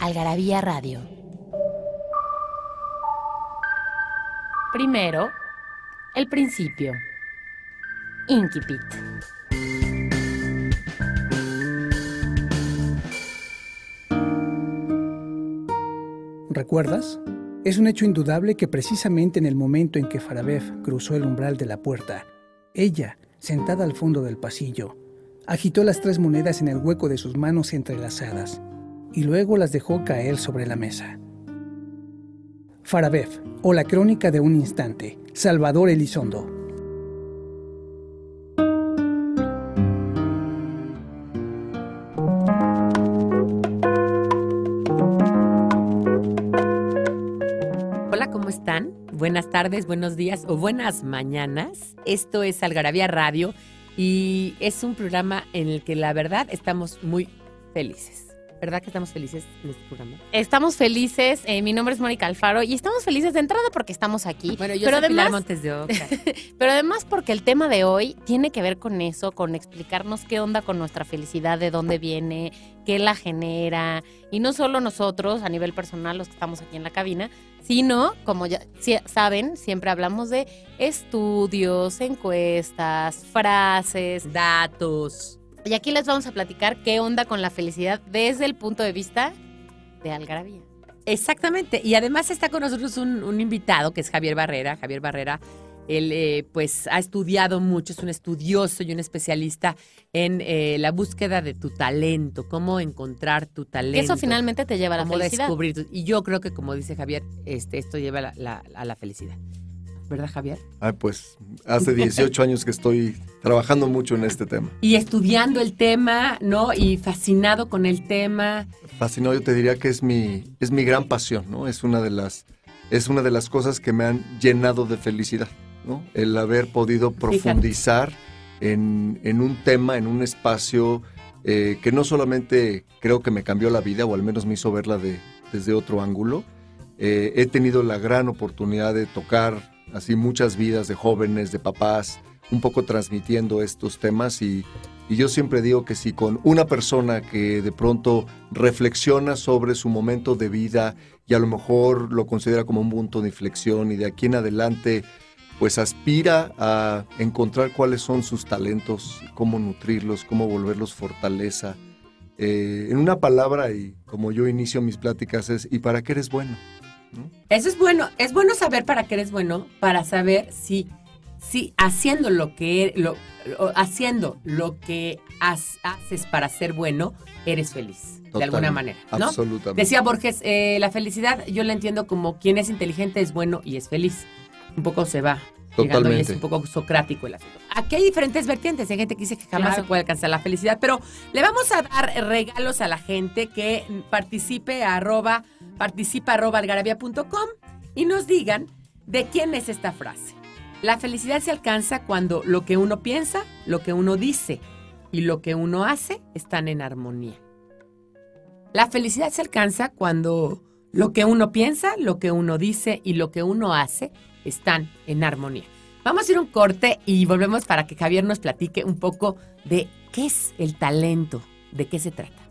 Algarabía Radio. Primero, el principio. Inquipit. ¿Recuerdas? Es un hecho indudable que precisamente en el momento en que Farabev cruzó el umbral de la puerta, ella, sentada al fondo del pasillo, agitó las tres monedas en el hueco de sus manos entrelazadas y luego las dejó caer sobre la mesa. Farabev, o la crónica de un instante, Salvador Elizondo. Hola, ¿cómo están? Buenas tardes, buenos días o buenas mañanas. Esto es Algarabía Radio y es un programa en el que la verdad estamos muy felices. ¿Verdad que estamos felices en este programa? Estamos felices, eh, mi nombre es Mónica Alfaro y estamos felices de entrada porque estamos aquí. Bueno, yo pero soy Pilar además, Montes de Oca. pero además porque el tema de hoy tiene que ver con eso, con explicarnos qué onda con nuestra felicidad, de dónde viene, qué la genera. Y no solo nosotros a nivel personal, los que estamos aquí en la cabina, sino, como ya saben, siempre hablamos de estudios, encuestas, frases. Datos. Y aquí les vamos a platicar qué onda con la felicidad desde el punto de vista de Algarabía. Exactamente. Y además está con nosotros un, un invitado que es Javier Barrera. Javier Barrera, él eh, pues ha estudiado mucho, es un estudioso y un especialista en eh, la búsqueda de tu talento, cómo encontrar tu talento. Que eso finalmente te lleva a la cómo felicidad. descubrir. tu- y yo creo que, como dice Javier, este, esto lleva la- la- a la felicidad. ¿Verdad, Javier? Ay, pues hace 18 años que estoy trabajando mucho en este tema. Y estudiando el tema, ¿no? Y fascinado con el tema. Fascinado, yo te diría que es mi, es mi gran pasión, ¿no? Es una de las, es una de las cosas que me han llenado de felicidad, ¿no? El haber podido profundizar en, en un tema, en un espacio eh, que no solamente creo que me cambió la vida, o al menos me hizo verla de, desde otro ángulo. Eh, he tenido la gran oportunidad de tocar así muchas vidas de jóvenes, de papás, un poco transmitiendo estos temas y, y yo siempre digo que si con una persona que de pronto reflexiona sobre su momento de vida y a lo mejor lo considera como un punto de inflexión y de aquí en adelante pues aspira a encontrar cuáles son sus talentos, cómo nutrirlos, cómo volverlos fortaleza. Eh, en una palabra, y como yo inicio mis pláticas, es ¿y para qué eres bueno? ¿No? Eso es bueno. Es bueno saber para qué eres bueno, para saber si, si haciendo lo que er- lo, lo- haciendo lo que has- haces para ser bueno, eres feliz. De alguna manera. ¿no? Absolutamente. Decía Borges, eh, la felicidad yo la entiendo como quien es inteligente es bueno y es feliz. Un poco se va. Llegando y es Totalmente. un poco socrático el asunto. Aquí hay diferentes vertientes. Hay gente que dice que jamás Claro. se puede alcanzar la felicidad, pero le vamos a dar regalos a la gente que participe a arroba, participa arroba y nos digan de quién es esta frase. La felicidad se alcanza cuando lo que uno piensa, lo que uno dice y lo que uno hace están en armonía. La felicidad se alcanza cuando lo que uno piensa, lo que uno dice y lo que uno hace están en armonía. Vamos a ir un corte y volvemos para que Javier nos platique un poco de qué es el talento, de qué se trata.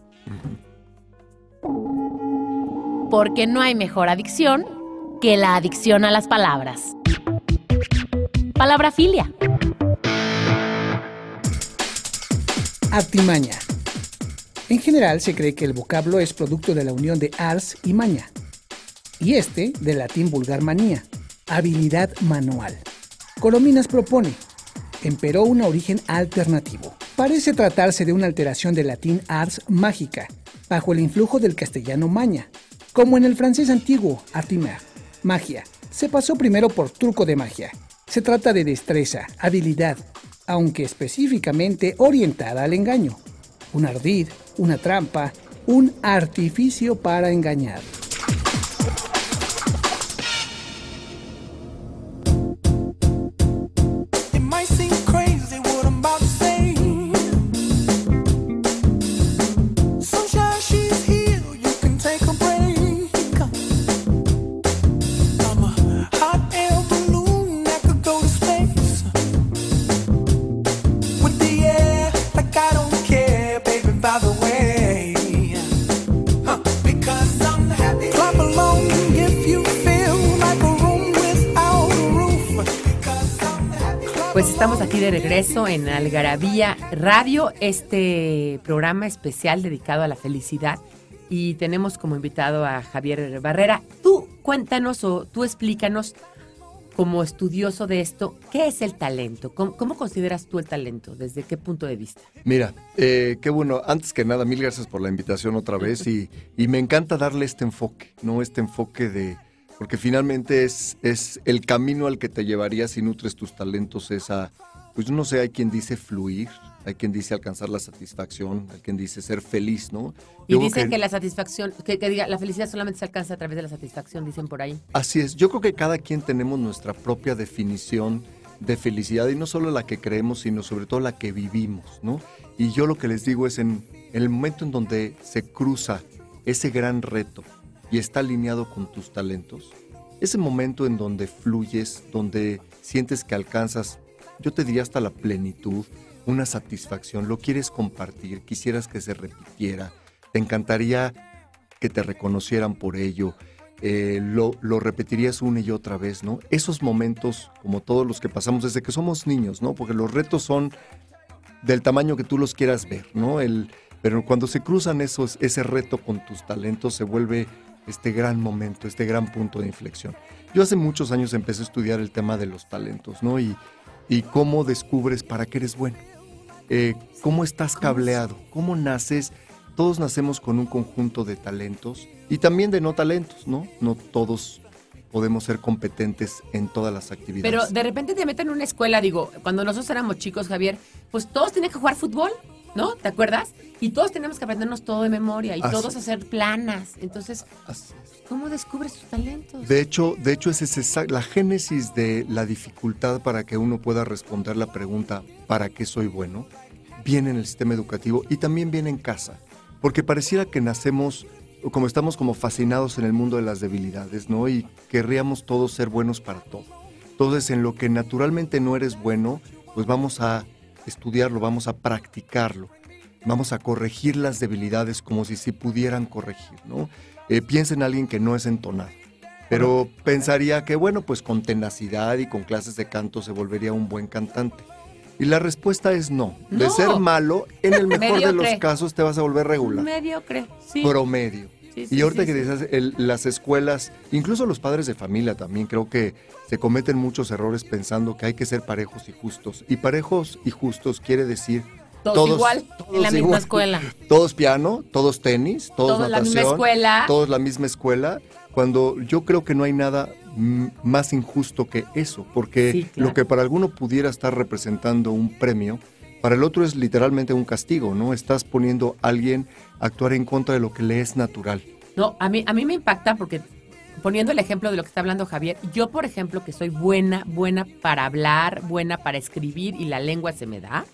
Porque no hay mejor adicción que la adicción a las palabras. Palabra filia. Artimaña. En general se cree que el vocablo es producto de la unión de ars y maña, y este del latín vulgar manía, habilidad manual. Colominas propone, emperó un origen alternativo. Parece tratarse de una alteración del latín ars mágica, bajo el influjo del castellano maña, como en el francés antiguo artimer, magia. Se pasó primero por truco de magia. Se trata de destreza, habilidad, aunque específicamente orientada al engaño. Un ardid, una trampa, un artificio para engañar. Regreso en Algarabía Radio, este programa especial dedicado a la felicidad. Y tenemos como invitado a Javier Barrera. Tú cuéntanos o tú explícanos, como estudioso de esto, ¿qué es el talento? ¿Cómo, consideras tú el talento? ¿Desde qué punto de vista? Mira, eh, qué bueno. Antes que nada, mil gracias por la invitación otra vez. y, y me encanta darle este enfoque, ¿no? Este enfoque de porque finalmente es, es el camino al que te llevaría si nutres tus talentos, esa pues no sé, hay quien dice fluir, hay quien dice alcanzar la satisfacción, hay quien dice ser feliz, ¿no? Y dicen que, la satisfacción, que, diga, la felicidad solamente se alcanza a través de la satisfacción, dicen por ahí. Así es, yo creo que cada quien tenemos nuestra propia definición de felicidad y no solo la que creemos, sino sobre todo la que vivimos, ¿no? Y yo lo que les digo es en, en el momento en donde se cruza ese gran reto y está alineado con tus talentos, ese momento en donde fluyes, donde sientes que alcanzas yo te diría hasta la plenitud, una satisfacción, lo quieres compartir, quisieras que se repitiera, te encantaría que te reconocieran por ello, eh, lo, lo, repetirías una y otra vez, ¿no? Esos momentos, como todos los que pasamos desde que somos niños, ¿no? Porque los retos son del tamaño que tú los quieras ver, ¿no? El, pero cuando se cruzan esos, ese reto con tus talentos, se vuelve este gran momento, este gran punto de inflexión. Yo hace muchos años empecé a estudiar el tema de los talentos, ¿no? Y, y cómo descubres para qué eres bueno. Eh, cómo estás cableado, cómo naces. Todos nacemos con un conjunto de talentos y también de no talentos, ¿no? No todos podemos ser competentes en todas las actividades. Pero de repente te meten en una escuela, digo, cuando nosotros éramos chicos, Javier, pues todos tenían que jugar fútbol, ¿no? ¿Te acuerdas? Y todos tenemos que aprendernos todo de memoria y todos hacer planas. Entonces, ¿Cómo descubres tus talentos? De hecho, de hecho es la génesis de la dificultad para que uno pueda responder la pregunta ¿para qué soy bueno? Viene en el sistema educativo y también viene en casa, porque pareciera que nacemos como estamos como fascinados en el mundo de las debilidades, ¿no? Y querríamos todos ser buenos para todo. Entonces, en lo que naturalmente no eres bueno, pues vamos a estudiarlo, vamos a practicarlo, vamos a corregir las debilidades como si se pudieran corregir, ¿no? Eh, piensa en alguien que no es entonado. Pero pensaría que, bueno, pues con tenacidad y con clases de canto se volvería un buen cantante. Y la respuesta es no. De ser malo, en el mejor de los casos te vas a volver regular. Mediocre, sí. Promedio. y ahorita que dices, las escuelas, incluso los padres de familia también, creo que se cometen muchos errores pensando que hay que ser parejos y justos. Y parejos y justos quiere decir todos, igual, en la misma escuela. Todos piano, todos tenis, todos, natación. la misma escuela. Todos la misma escuela. Cuando yo creo que no hay nada más injusto que eso, porque lo que para alguno pudiera estar representando un premio, para el otro es literalmente un castigo, ¿no? Estás poniendo a alguien a actuar en contra de lo que le es natural. No, a mí, a mí me impacta porque poniendo el ejemplo de lo que está hablando Javier, yo por ejemplo que soy buena, buena para hablar, buena para escribir y la lengua se me da,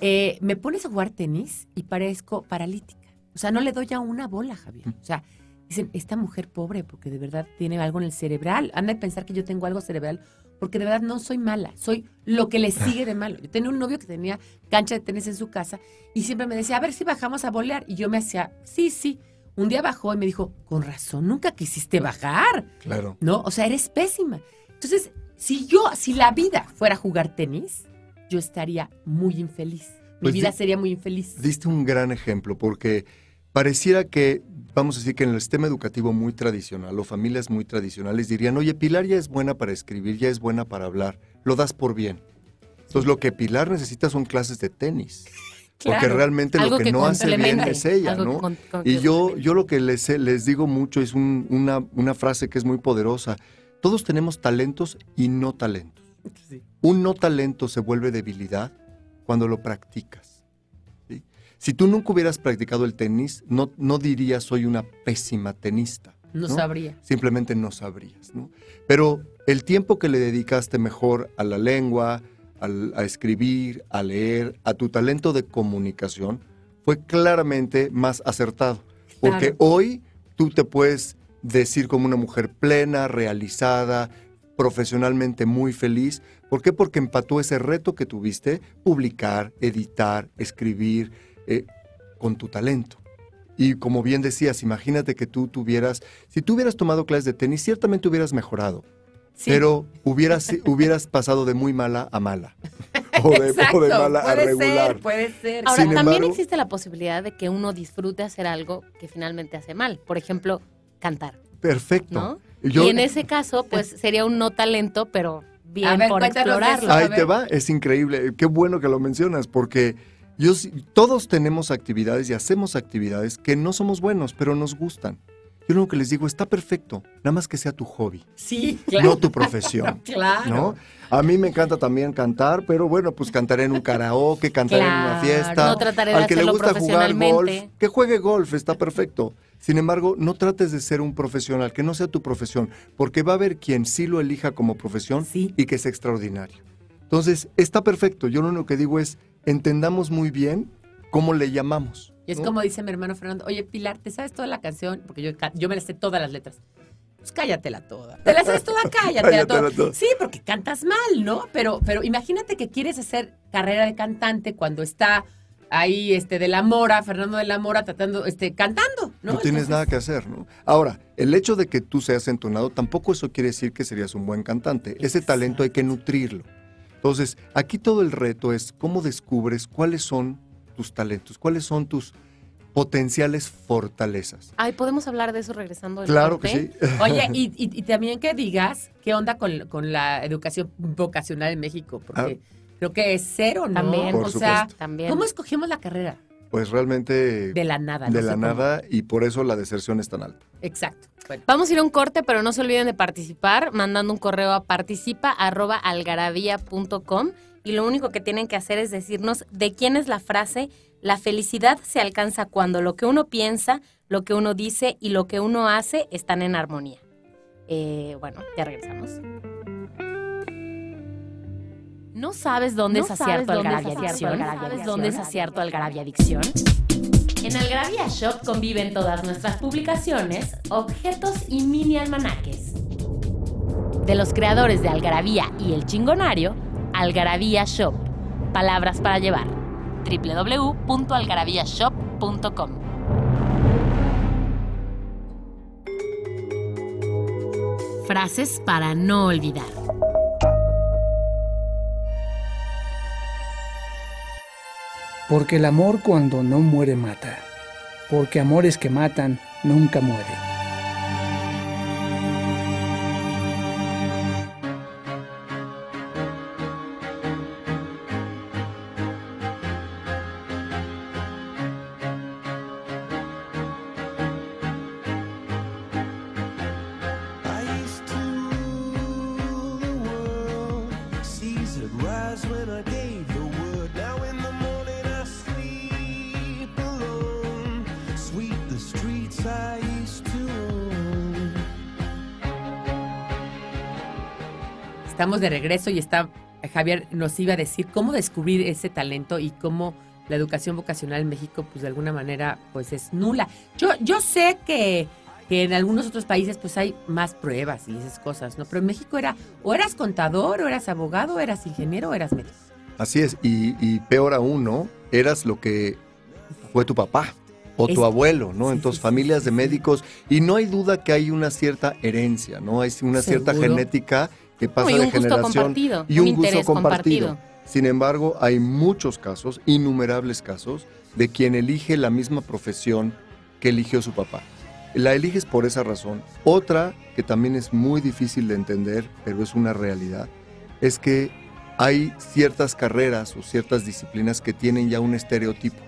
eh, me pones a jugar tenis y parezco paralítica. O sea, no le doy a una bola, Javier. O sea, dicen, esta mujer pobre, porque de verdad tiene algo en el cerebral. Anda a pensar que yo tengo algo cerebral, porque de verdad no soy mala, soy lo que le sigue de malo. Yo tenía un novio que tenía cancha de tenis en su casa y siempre me decía, a ver si bajamos a bolear. Y yo me hacía, sí, sí. Un día bajó y me dijo, con razón, nunca quisiste bajar. Claro. No, o sea, eres pésima. Entonces, si yo, si la vida fuera jugar tenis, yo estaría muy infeliz. Mi pues vida sería muy infeliz. Diste un gran ejemplo porque pareciera que, vamos a decir que en el sistema educativo muy tradicional o familias muy tradicionales dirían, oye, Pilar ya es buena para escribir, ya es buena para hablar, lo das por bien. Entonces lo que Pilar necesita son clases de tenis. porque realmente lo que, no hace bien es ella, ¿no? y yo, yo lo que les, les digo mucho es una, una frase que es muy poderosa. Todos tenemos talentos y no talentos. Un no talento se vuelve debilidad cuando lo practicas. Si tú nunca hubieras practicado el tenis, no, no dirías soy una pésima tenista. No, sabría. Simplemente no sabrías, ¿no? Pero el tiempo que le dedicaste mejor a la lengua, al- a escribir, a leer, a tu talento de comunicación, fue claramente más acertado. Porque Claro. hoy tú te puedes decir como una mujer plena, realizada, profesionalmente muy feliz. ¿Por qué? Porque empató ese reto que tuviste, publicar, editar, escribir, eh, con tu talento. Y como bien decías, imagínate que tú tuvieras, si tú hubieras tomado clases de tenis, ciertamente hubieras mejorado, Sí. pero hubieras, hubieras pasado de muy mala a mala. O de, Exacto, o de mala a puede regular. ser, puede ser. Ahora, Sin también embargo- existe la posibilidad de que uno disfrute hacer algo que finalmente hace mal. Por ejemplo, cantar, Perfecto. ¿no? Yo- y en ese caso, pues sería un no talento, pero A bien ver, por explorarlo. Ahí te va, es increíble. Qué bueno que lo mencionas, porque yo, todos tenemos actividades y hacemos actividades que no somos buenos, pero nos gustan. Yo lo que les digo, está perfecto, nada más que sea tu hobby, Sí, claro. no tu profesión. Claro. ¿no? A mí me encanta también cantar, pero bueno, pues cantaré en un karaoke, cantaré en una Claro, fiesta. no trataré de Al que le gusta jugar golf, que juegue golf, está perfecto. Sin embargo, no trates de ser un profesional, que no sea tu profesión, porque va a haber quien sí lo elija como profesión Sí. y que es extraordinario. Entonces, está perfecto. Yo lo único que digo es, entendamos muy bien cómo le llamamos. Y es ¿no? como dice mi hermano Fernando, oye Pilar, ¿te sabes toda la canción? Porque yo, yo me la sé todas las letras. Pues cállatela toda. ¿Te la sabes toda? Cállatela, toda. toda. Sí, porque cantas mal, ¿no? Pero, pero imagínate que quieres hacer carrera de cantante cuando está ahí este de la Mora, Fernando de la Mora, tratando, este, cantando, ¿no? No, tienes Entonces, nada que hacer, ¿no? Ahora, el hecho de que tú seas entonado, tampoco eso quiere decir que serías un buen cantante. Ese talento hay que nutrirlo. Entonces, aquí todo el reto es cómo descubres cuáles son tus talentos, cuáles son tus potenciales fortalezas. Ay, ¿podemos hablar de eso regresando del Claro que sí. Oye, y, y- y también que digas qué onda con, con la educación vocacional en México, porque creo que es cero, ¿no? También, Por o sea. También. ¿cómo escogimos la carrera? Pues realmente De la nada. no de la cómo. nada y por eso la deserción es tan alta. Exacto. Bueno, Vamos a ir a un corte, pero no se olviden de participar mandando un correo a participa@algarabía.com y lo único que tienen que hacer es decirnos de quién es la frase la felicidad se alcanza cuando lo que uno piensa, lo que uno dice y lo que uno hace están en armonía. Eh, bueno, ya regresamos. ¿No sabes dónde ¿No es acierto Algarabia Adicción? Algarabia ¿Sabes dónde es acierto Algarabia Adicción? En Algarabía Shop conviven todas nuestras publicaciones, objetos y mini almanaques. De los creadores de Algarabía y El Chingonario, Algarabía Shop. Palabras para llevar. www.algarabíashop.com Frases para no olvidar. Porque el amor cuando no muere mata. Porque amores que matan nunca mueren. Estamos de regreso y está Javier nos iba a decir cómo descubrir ese talento y cómo la educación vocacional en México, pues de alguna manera, pues es nula. Yo, yo sé que, que en algunos otros países pues hay más pruebas y esas cosas, ¿no? Pero en México era o eras contador, o eras abogado, o eras ingeniero, o eras médico. Así es, y, y peor aún, ¿no? Eras lo que fue tu papá o tu abuelo, ¿no? sí, Entonces, sí, familias sí, de médicos, y no hay duda que hay una cierta herencia, ¿no? Hay una cierta genética que pasa y de un gusto generación compartido, y un, un, gusto compartido. Sin embargo, hay muchos casos, innumerables casos, de quien elige la misma profesión que eligió su papá. La eliges por esa razón. Otra, que también es muy difícil de entender, pero es una realidad, es que hay ciertas carreras o ciertas disciplinas que tienen ya un estereotipo,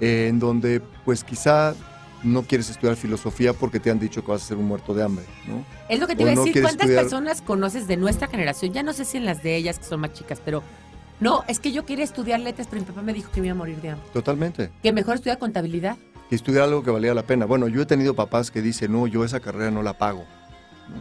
eh, en donde pues quizá no quieres estudiar filosofía porque te han dicho que vas a ser un muerto de hambre, ¿no? Es lo que te iba a decir, ¿cuántas estudiar- personas conoces de nuestra generación? Ya no sé si en las de ellas, que son más chicas, pero No, es que yo quería estudiar letras, pero mi papá me dijo que me iba a morir de hambre. Totalmente. Que mejor estudiar contabilidad. Y estudiar algo que valía la pena. Bueno, yo he tenido papás que dicen, no, yo esa carrera no la pago.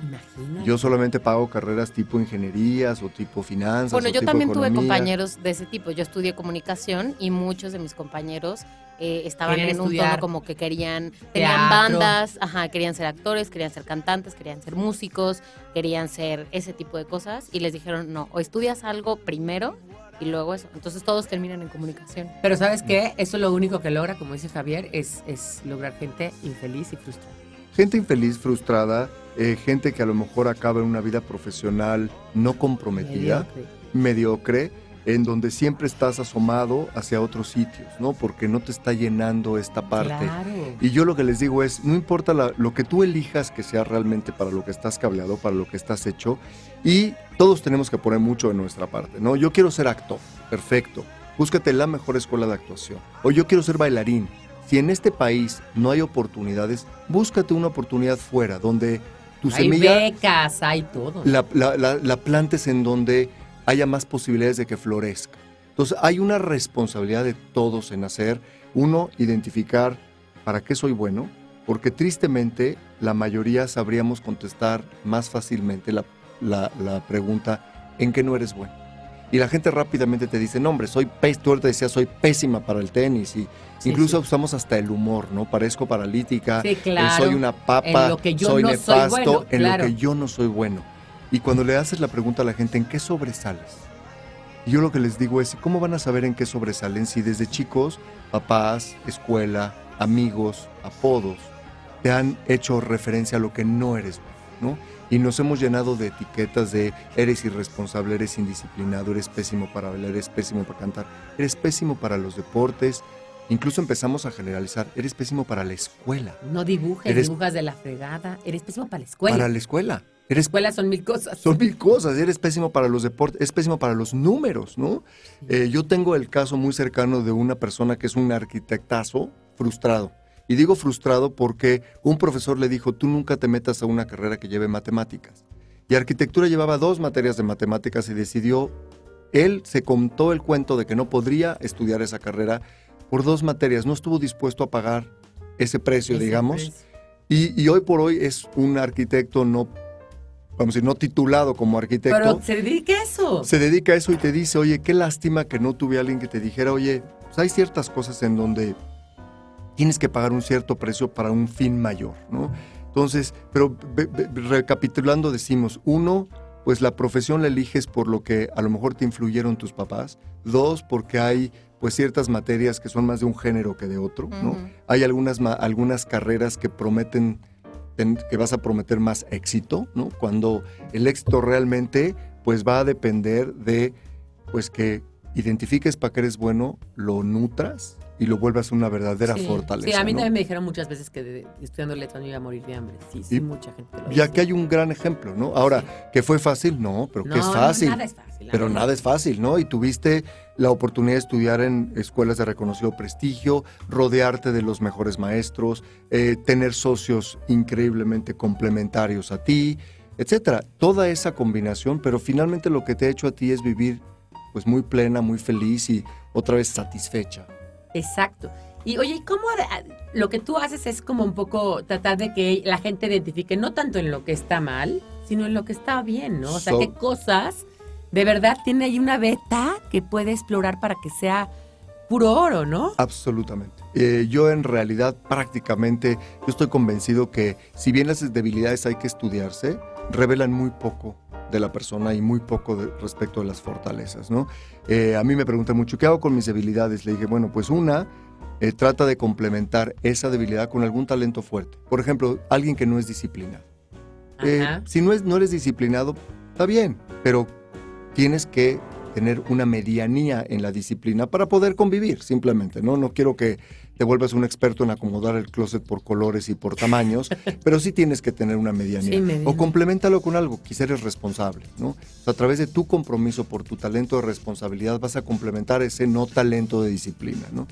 Imagínate. Yo solamente pago carreras tipo ingenierías o tipo finanzas. Bueno, o yo tipo también tuve compañeros de ese tipo. Yo estudié comunicación y muchos de mis compañeros eh, estaban Querían en un tono como que querían, tenían teatro. bandas, ajá, querían ser actores, querían ser cantantes, querían ser músicos, querían ser ese tipo de cosas y les dijeron, no, o estudias algo primero y luego eso. Entonces todos terminan en comunicación. Pero ¿sabes qué? Eso lo único que logra, como dice Javier, es, es lograr gente infeliz y frustrada. Gente infeliz, frustrada, eh, gente que a lo mejor acaba en una vida profesional no comprometida, Mediocre. mediocre, en donde siempre estás asomado hacia otros sitios, ¿no? Porque no te está llenando esta parte. Claro. Y yo lo que les digo es, no importa la- lo que tú elijas que sea realmente para lo que estás cableado, para lo que estás hecho, y todos tenemos que poner mucho de nuestra parte, ¿no? Yo quiero ser actor, perfecto, búscate la mejor escuela de actuación. O yo quiero ser bailarín. Si en este país no hay oportunidades, búscate una oportunidad fuera, donde tu hay semilla becas, hay todo. la, la- la- la plantes en donde haya más posibilidades de que florezca. Entonces hay una responsabilidad de todos en hacer, uno, identificar para qué soy bueno, porque tristemente la mayoría sabríamos contestar más fácilmente la, la- la pregunta en qué no eres bueno. Y la gente rápidamente te dice, no hombre, soy pés, tú ahorita decías, soy pésima para el tenis. Y Sí, incluso sí. usamos hasta el humor, ¿no? Parezco paralítica, Sí, claro. soy una papa, En lo que yo soy no soy nefasto, bueno, en claro. lo que yo no soy bueno. Y cuando le haces la pregunta a la gente, ¿en qué sobresales? Yo lo que les digo es, ¿cómo van a saber en qué sobresalen si desde chicos, papás, escuela, amigos, apodos, te han hecho referencia a lo que no eres ¿no? Y nos hemos llenado de etiquetas de eres irresponsable, eres indisciplinado, eres pésimo para bailar, eres pésimo para cantar, eres pésimo para los deportes. Incluso empezamos a generalizar, eres pésimo para la escuela. No dibujes, Eres- dibujas de la fregada. Eres pésimo para la escuela. Para la escuela. Eres escuela son mil cosas. Son mil cosas, eres pésimo para los deportes, es pésimo para los números, ¿no? Eh, yo tengo el caso muy cercano de una persona que es un arquitectazo frustrado. Y digo frustrado porque un profesor le dijo, tú nunca te metas a una carrera que lleve matemáticas. Y arquitectura llevaba dos materias de matemáticas y decidió, él se contó el cuento de que no podría estudiar esa carrera por dos materias, no estuvo dispuesto a pagar ese precio, Ese digamos. precio. Y, y hoy por hoy es un arquitecto no, vamos a decir, no titulado como arquitecto. Pero se dedica a eso. se dedica a eso y te dice, oye, qué lástima que no tuve a alguien que te dijera, oye, pues hay ciertas cosas en donde tienes que pagar un cierto precio para un fin mayor, ¿no? Entonces, pero recapitulando decimos, uno, pues la profesión la eliges por lo que a lo mejor te influyeron tus papás. Dos, porque hay pues ciertas materias que son más de un género que de otro, ¿no? Hay algunas, algunas carreras que prometen ten- que vas a prometer más éxito, ¿no? Cuando el éxito realmente pues va a depender de pues que identifiques para que eres bueno, lo nutras y lo vuelvas una verdadera Sí. fortaleza. Sí, a mí ¿no? también me dijeron muchas veces que de- estudiando letras no iba a morir de hambre. Sí, sí, Y- mucha gente lo Y aquí hay un gran ejemplo, ¿no? Ahora, Sí. que fue fácil, no, pero que No, es no, fácil. nada es fácil. Pero nada es fácil, ¿no? Y tuviste la oportunidad de estudiar en escuelas de reconocido prestigio, rodearte de los mejores maestros, eh, tener socios increíblemente complementarios a ti, etcétera. Toda esa combinación, pero finalmente lo que te ha hecho a ti es vivir pues muy plena, muy feliz y otra vez satisfecha. Exacto. Y oye, ¿y ¿cómo de- lo que tú haces es como un poco tratar de que la gente identifique no tanto en lo que está mal, sino en lo que está bien, ¿no? O sea, So- qué cosas de verdad tiene ahí una beta que puede explorar para que sea puro oro, ¿no? Absolutamente. Eh, yo en realidad prácticamente, yo estoy convencido que si bien las debilidades hay que estudiarse, revelan muy poco de la persona y muy poco de- respecto de las fortalezas, ¿no? Eh, a mí me preguntan mucho, ¿qué hago con mis debilidades? Le dije, bueno, pues una, eh, trata de complementar esa debilidad con algún talento fuerte. Por ejemplo, alguien que no es disciplinado. Eh, si no, es, no eres disciplinado, está bien, pero tienes que tener una medianía en la disciplina para poder convivir, simplemente, ¿no? No quiero que te vuelvas un experto en acomodar el closet por colores y por tamaños, pero sí tienes que tener una medianía. Sí, medianía. O complementalo con algo, quizá eres responsable, ¿no? O sea, a través de tu compromiso por tu talento de responsabilidad vas a complementar ese no talento de disciplina, ¿no?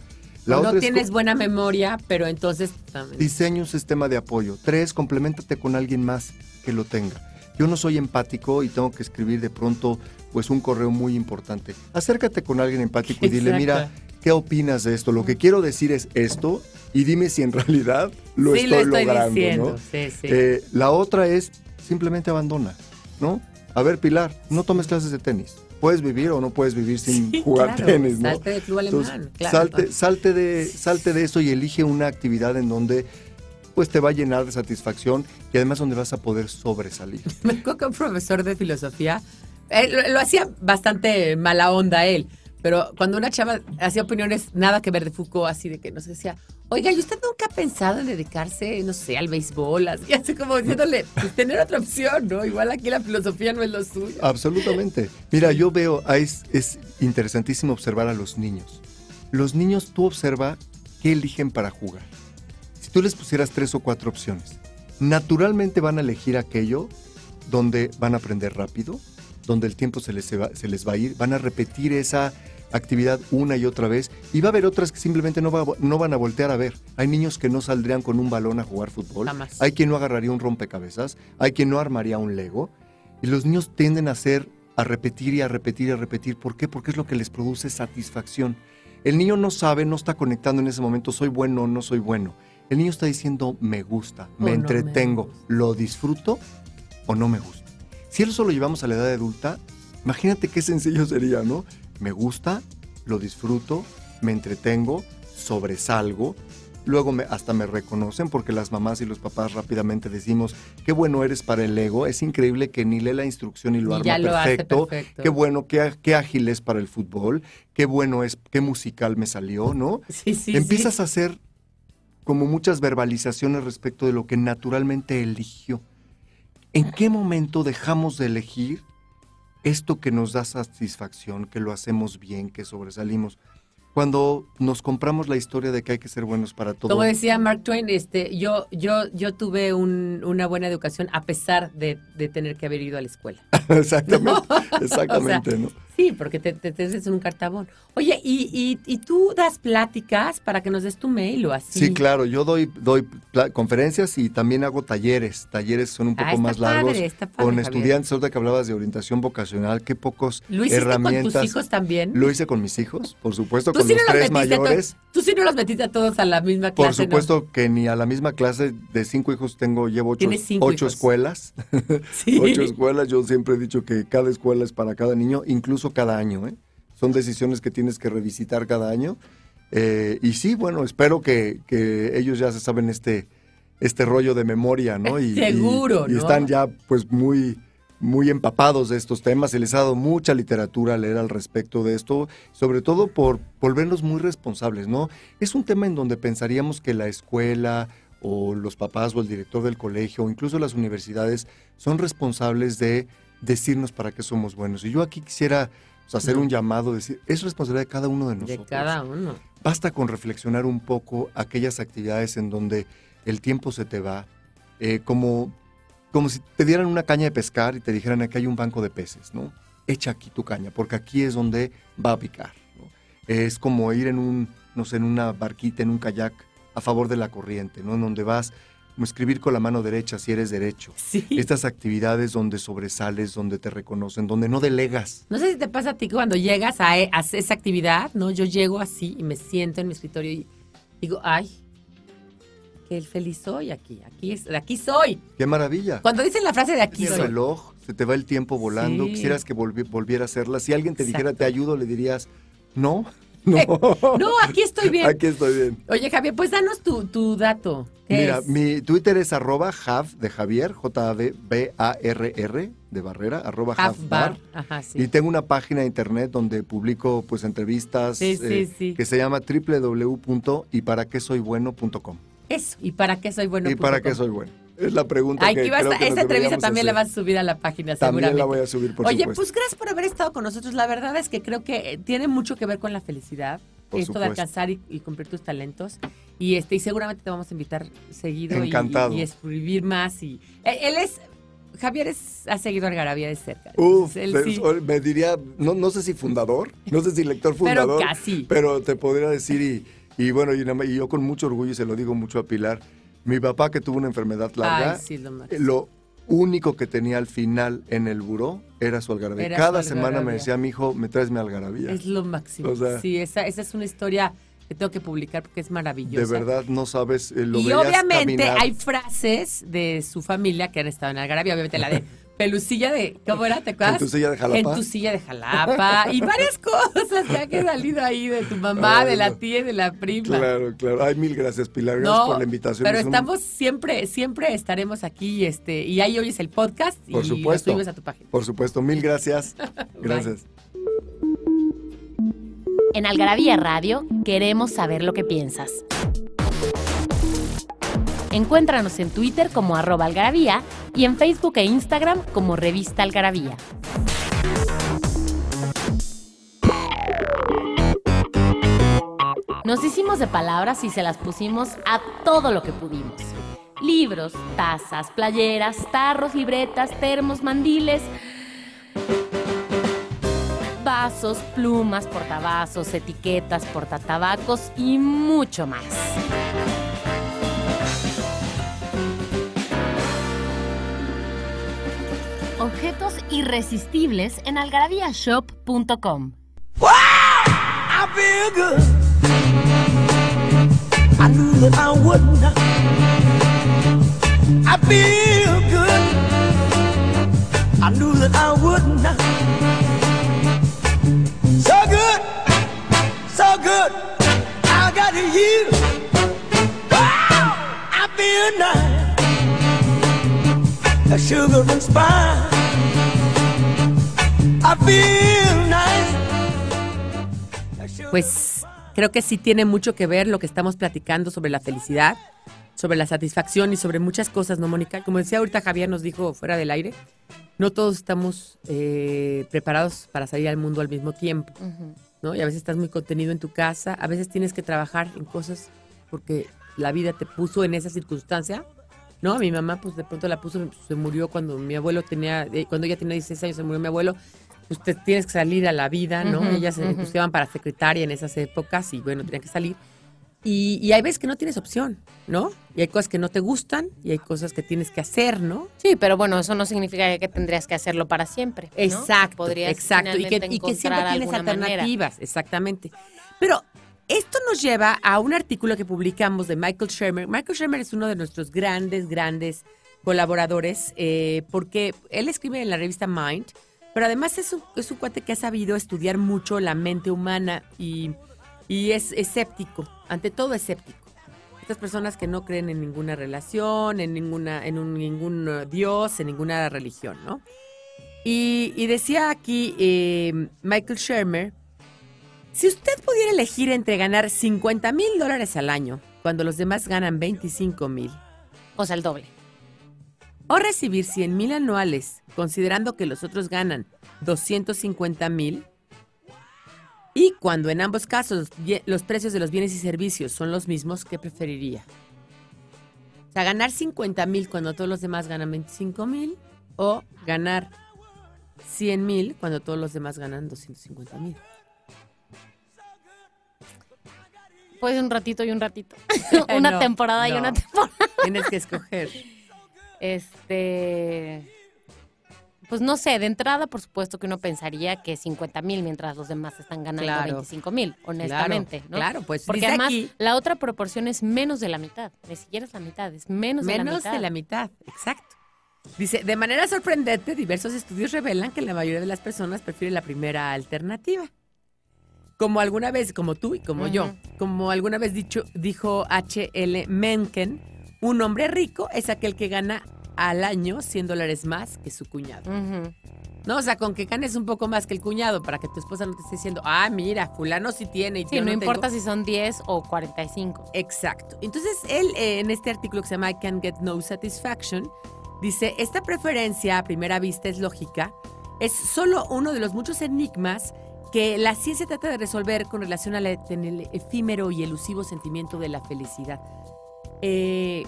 No tienes buena memoria, pero entonces también- Diseña un sistema de apoyo. Tres, complementate con alguien más que lo tenga. yo no soy empático y tengo que escribir de pronto pues un correo muy importante. Acércate con alguien empático y dile, Exacto. mira, ¿qué opinas de esto? Lo que quiero decir es esto y dime si en realidad lo sí, estoy, lo estoy logrando, diciendo. ¿no? Sí, sí. Eh, la otra es simplemente abandona, ¿no? A ver, Pilar, no tomes clases de tenis. Puedes vivir o no puedes vivir sin jugar claro, tenis, ¿no? salte del club Entonces, alemán, claro, salte, Antonio. salte, de, salte de eso y elige una actividad en donde pues te va a llenar de satisfacción y además donde vas a poder sobresalir. Me acuerdo que un profesor de filosofía, eh, lo, lo hacía bastante mala onda él, pero cuando una chava hacía opiniones nada que ver de Foucault, así de que nos decía, oiga, ¿y usted nunca ha pensado en dedicarse, no sé, al béisbol? Así, así como diciéndole, pues, tener otra opción, ¿no? Igual aquí la filosofía no es lo suyo. Absolutamente. Mira, yo veo, ah, es, es interesantísimo observar a los niños. Los niños, tú observa qué eligen para jugar. Si tú les pusieras tres o cuatro opciones, naturalmente van a elegir aquello donde van a aprender rápido, donde el tiempo se les va, se les va a ir, van a repetir esa actividad una y otra vez y va a haber otras que simplemente no, va- no van a voltear a ver. Hay niños que no saldrían con un balón a jugar fútbol, Jamás. hay quien no agarraría un rompecabezas, hay quien no armaría un Lego y los niños tienden a hacer, a repetir y a repetir y a repetir. ¿Por qué? Porque es lo que les produce satisfacción. El niño no sabe, no está conectando en ese momento, soy bueno o no soy bueno. El niño está diciendo, me gusta, me no me entretengo, gusta. lo disfruto o no me gusta. Si eso lo llevamos a la edad adulta, imagínate qué sencillo sería, ¿no? Me gusta, lo disfruto, me entretengo, sobresalgo, luego me- hasta me reconocen porque las mamás y los papás rápidamente decimos, qué bueno eres para el ego, es increíble que ni lee la instrucción y lo Y arma ya lo hace perfecto, qué bueno, qué, qué ágil es para el fútbol, qué bueno es, qué musical me salió, ¿no? Sí, sí, Empiezas sí. a hacer como muchas verbalizaciones respecto de lo que naturalmente eligió. ¿En qué momento dejamos de elegir esto que nos da satisfacción, que lo hacemos bien, que sobresalimos? Cuando nos compramos la historia de que hay que ser buenos para todo. Como decía Mark Twain, este, yo, yo, yo tuve un- una buena educación a pesar de, de tener que haber ido a la escuela. exactamente, exactamente, sea, ¿no? Sí, porque te, te, te un cartabón. Oye, ¿y, y, y tú das pláticas para que nos des tu mail o así? Sí, claro, yo doy, doy conferencias y también hago talleres. Talleres son un poco Ah, más largos. padre, está padre, con Javier. estudiantes, ahorita que hablabas de orientación vocacional, qué pocos ¿Lo hiciste herramientas. con tus hijos también? Lo hice con mis hijos, por supuesto, ¿Tú con sí los no los tres mayores. Tú sí no los metiste a todos a la misma clase, Por supuesto que ni a la misma clase de cinco hijos tengo, llevo ocho, ocho escuelas. Sí. Ocho escuelas, yo siempre he dicho que cada escuela es para cada niño, incluso cada año. ¿eh? Son decisiones que tienes que revisitar cada año. Eh, y sí, bueno, espero que, que ellos ya se saben este, este rollo de memoria, ¿no? Y, Seguro, y- y ¿no? están ya pues muy, muy empapados de estos temas. Se les ha dado mucha literatura a leer al respecto de esto, sobre todo por volverlos muy responsables, ¿no? Es un tema en donde pensaríamos que la escuela o los papás o el director del colegio o incluso las universidades son responsables de decirnos para qué somos buenos. Y yo aquí quisiera pues, hacer un llamado, decir, es responsabilidad de cada uno de De nosotros. cada uno. Basta con reflexionar un poco aquellas actividades en donde el tiempo se te va, eh, como, como si te dieran una caña de pescar y te dijeran aquí hay un banco de peces, ¿no? Echa aquí tu caña, porque aquí es donde va a picar. ¿no? Es como ir en un, no sé, en una barquita, en un kayak a favor de la corriente, ¿no? En donde vas, como escribir con la mano derecha si eres derecho. Sí. Estas actividades donde sobresales, donde te reconocen, donde no delegas. No sé si te pasa a ti que cuando llegas a, e- a esa actividad, ¿no? Yo llego así y me siento en mi escritorio y digo, ay, qué feliz soy aquí, aquí, es, aquí soy. ¡Qué maravilla! Cuando dicen la frase de aquí el soy, reloj, se te va el tiempo volando, Sí. quisieras que volvi- volviera a hacerla. Si alguien te dijera te ayudo, le dirías, no, no, no, aquí estoy bien. aquí estoy bien. Oye, Javier, pues danos tu, tu dato. ¿Qué Mira, es? mi Twitter es arroba Jav de Javier, J-A-V-B-A-R-R de Barrera, arroba Javbar. sí. Y tengo una página de internet donde publico pues entrevistas Sí, eh, sí. que se llama www.yparaquesoybueno.com. Eso. ¿Y para qué soy bueno? ¿Y para qué soy bueno? Es la pregunta Ay, que vas creo a- que esa entrevista también la vas a subir a la página, También seguramente. la voy a subir, por Oye, supuesto. pues gracias por haber estado con nosotros. La verdad es que creo que eh, tiene mucho que ver con la felicidad. Por esto de alcanzar y, y cumplir tus talentos. Y este y seguramente te vamos a invitar seguido y- Encantado. y, y escribir más. y eh, Él es, Javier es, ha seguido Algarabía de cerca. Uf, Él me- sí, me diría, no, no sé si fundador, no sé si lector pero fundador, casi. pero te podría decir, y, y bueno, y yo con mucho orgullo, y se lo digo mucho a Pilar, mi papá que tuvo una enfermedad larga, Ay, sí, lo único que tenía al final en el buró era su algarabía. Era Cada su semana me decía, mi hijo, me traes mi algarabía. Es lo máximo. O sea- sí, esa, esa es una historia que tengo que publicar porque es maravillosa. De verdad, no sabes, eh, lo y obviamente caminar. hay frases de su familia que han estado en Algarabía. Obviamente la de pelucilla de. ¿Cómo era? ¿Te acuerdas? En tu silla de Jalapa. En tu silla de Jalapa. y varias cosas que han salido ahí de tu mamá, Ay, de la no. tía y de la prima. Claro, claro. Ay, mil gracias, Pilar. Gracias No, por la invitación. pero Es un- estamos siempre, siempre estaremos aquí, este, y ahí oyes el podcast Por y lo supuesto. subes a tu página. Por supuesto, mil gracias. Gracias. En Algarabía Radio queremos saber lo que piensas. Encuéntranos en Twitter como arroba algarabía y en Facebook e Instagram como revista algarabía. Nos hicimos de palabras y se las pusimos a todo lo que pudimos. Libros, tazas, playeras, tarros, libretas, termos, mandiles, vasos, plumas, portavasos, etiquetas, portatabacos y mucho más. Objetos irresistibles en algarabíashop.com. I feel good. I knew that I would not. I feel good. I knew that I would. So good, so good. I got you. Wow, I feel nice. Sugar and spice. Pues creo que sí tiene mucho que ver lo que estamos platicando sobre la felicidad, sobre la satisfacción y sobre muchas cosas, ¿no, Mónica? Como decía ahorita Javier nos dijo fuera del aire, no todos estamos eh, preparados para salir al mundo al mismo tiempo, ¿no? Y a veces estás muy contenido en tu casa, a veces tienes que trabajar en cosas porque la vida te puso en esa circunstancia. No, mi mamá pues de pronto la puso, se murió cuando mi abuelo tenía, eh, cuando ella tenía 16 años se murió mi abuelo. Pues te tienes que salir a la vida, ¿no? Ellas se ujú. estudiaban para secretaria en esas épocas y bueno, tenían que salir. Y, y hay veces que no tienes opción, ¿no? Y hay cosas que no te gustan y hay cosas que tienes que hacer, ¿no? Sí, pero bueno, eso no significa que tendrías que hacerlo para siempre. ¿no? Exacto, Podrías exacto. Y que, y que siempre tienes manera. alternativas, exactamente. Pero esto nos lleva a un artículo que publicamos de Michael Shermer. Michael Shermer es uno de nuestros grandes, grandes colaboradores, eh, porque él escribe en la revista Mind, pero además es un, es un cuate que ha sabido estudiar mucho la mente humana y, y es escéptico, ante todo escéptico. Estas personas que no creen en ninguna relación, en ninguna, en un, ningún eh, dios, en ninguna religión, ¿no? Y, y decía aquí eh, Michael Shermer, si usted pudiera elegir entre ganar 50 mil dólares al año, cuando los demás ganan 25 mil, O sea, el doble. O recibir 100 mil anuales, considerando que los otros ganan 250 mil, y cuando en ambos casos los precios de los bienes y servicios son los mismos, ¿qué preferiría? O sea, ganar 50 mil cuando todos los demás ganan 25 mil, o ganar 100 mil cuando todos los demás ganan 250 mil. Pues un ratito y un ratito. una No, temporada y no. una temporada. Tienes que escoger. Este. Pues no sé, de entrada, por supuesto que uno pensaría que 50 mil mientras los demás están ganando Claro. 25 mil, honestamente, Claro, ¿no? claro, pues Porque además aquí- la otra proporción es menos de la mitad, ni siquiera es la mitad, es menos, de la Menos mitad. de la mitad, exacto. Dice, de manera sorprendente, diversos estudios revelan que la mayoría de las personas prefieren la primera alternativa. Como alguna vez, como tú y como yo, como alguna vez dicho, dijo H.L. Mencken, un hombre rico es aquel que gana al año 100 dólares más que su cuñado. No, o sea, con que ganes un poco más que el cuñado para que tu esposa no te esté diciendo, ah, mira, fulano sí tiene y Sí, no, no tengo". importa si son 10 o 45. Exacto. Entonces, él eh, en este artículo que se llama I Can Get No Satisfaction, dice, esta preferencia a primera vista es lógica, es solo uno de los muchos enigmas que la ciencia trata de resolver con relación al efímero y elusivo sentimiento de la felicidad. Eh,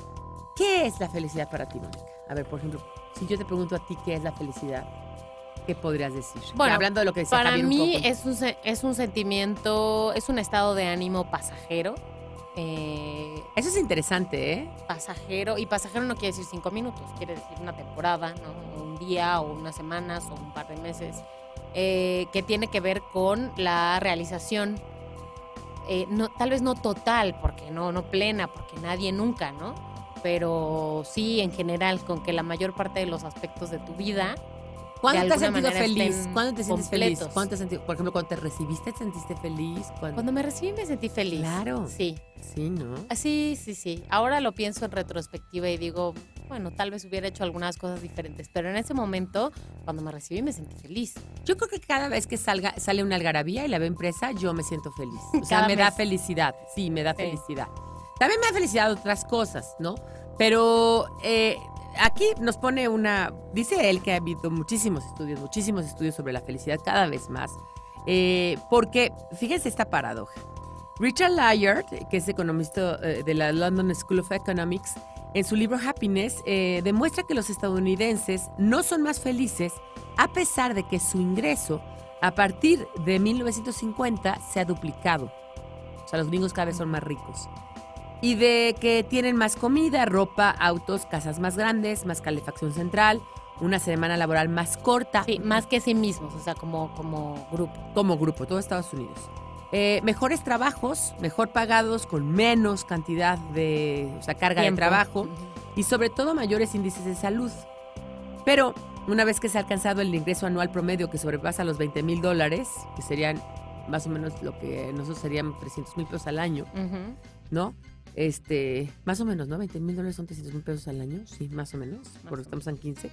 ¿Qué es la felicidad para ti, Mónica? A ver, por ejemplo, si yo te pregunto a ti qué es la felicidad, ¿qué podrías decir? Bueno, Ya hablando de lo que decía Para Javier un mí es un, es un sentimiento, es un estado de ánimo pasajero. eh, Eso es interesante, ¿eh? pasajero, y pasajero no quiere decir cinco minutos, quiere decir una temporada, ¿no? Un día, o unas semanas, o un par de meses, eh, que tiene que ver con la realización, eh, no, tal vez no total, porque no, no plena, porque nadie nunca, ¿no? Pero sí en general, con que la mayor parte de los aspectos de tu vida ¿Cuándo de te has sentido feliz? ¿Cuándo te sientes feliz? ¿Cuándo te sentido- por ejemplo, cuando te recibiste, ¿te sentiste feliz? ¿Cuándo? Cuando me recibí me sentí feliz. Claro. Sí. Sí, ¿no? Ah, Sí, sí, sí. Ahora lo pienso en retrospectiva y digo, bueno, tal vez hubiera hecho algunas cosas diferentes, pero en ese momento, cuando me recibí, me sentí feliz. Yo creo que cada vez que salga, sale una algarabía y la veo impresa, yo me siento feliz. O sea, Cada me da mes. felicidad. Sí, me da Sí. felicidad. También me da felicidad otras cosas, ¿no? Pero eh, aquí nos pone una. Dice él que ha habido muchísimos estudios, muchísimos estudios sobre la felicidad, cada vez más. Eh, porque, fíjense esta paradoja. Richard Layard, que es economista eh, de la London School of Economics, en su libro Happiness, eh, demuestra que los estadounidenses no son más felices a pesar de que su ingreso a partir de 1950 se ha duplicado. O sea, los gringos cada vez son más ricos. Y de que tienen más comida, ropa, autos, casas más grandes, más calefacción central, una semana laboral más corta. Sí, más que sí mismos, o sea, como, como grupo. Como grupo, todo Estados Unidos. Eh, mejores trabajos, mejor pagados, con menos cantidad de o sea, carga Tiempo. de trabajo y sobre todo mayores índices de salud. Pero una vez que se ha alcanzado el ingreso anual promedio que sobrepasa los 20 mil dólares, que serían más o menos lo que nosotros serían 300 mil pesos al año. ¿no? Este, más o menos, ¿no? 20 mil dólares son 300 mil pesos al año, sí, más o menos, porque o estamos en 15.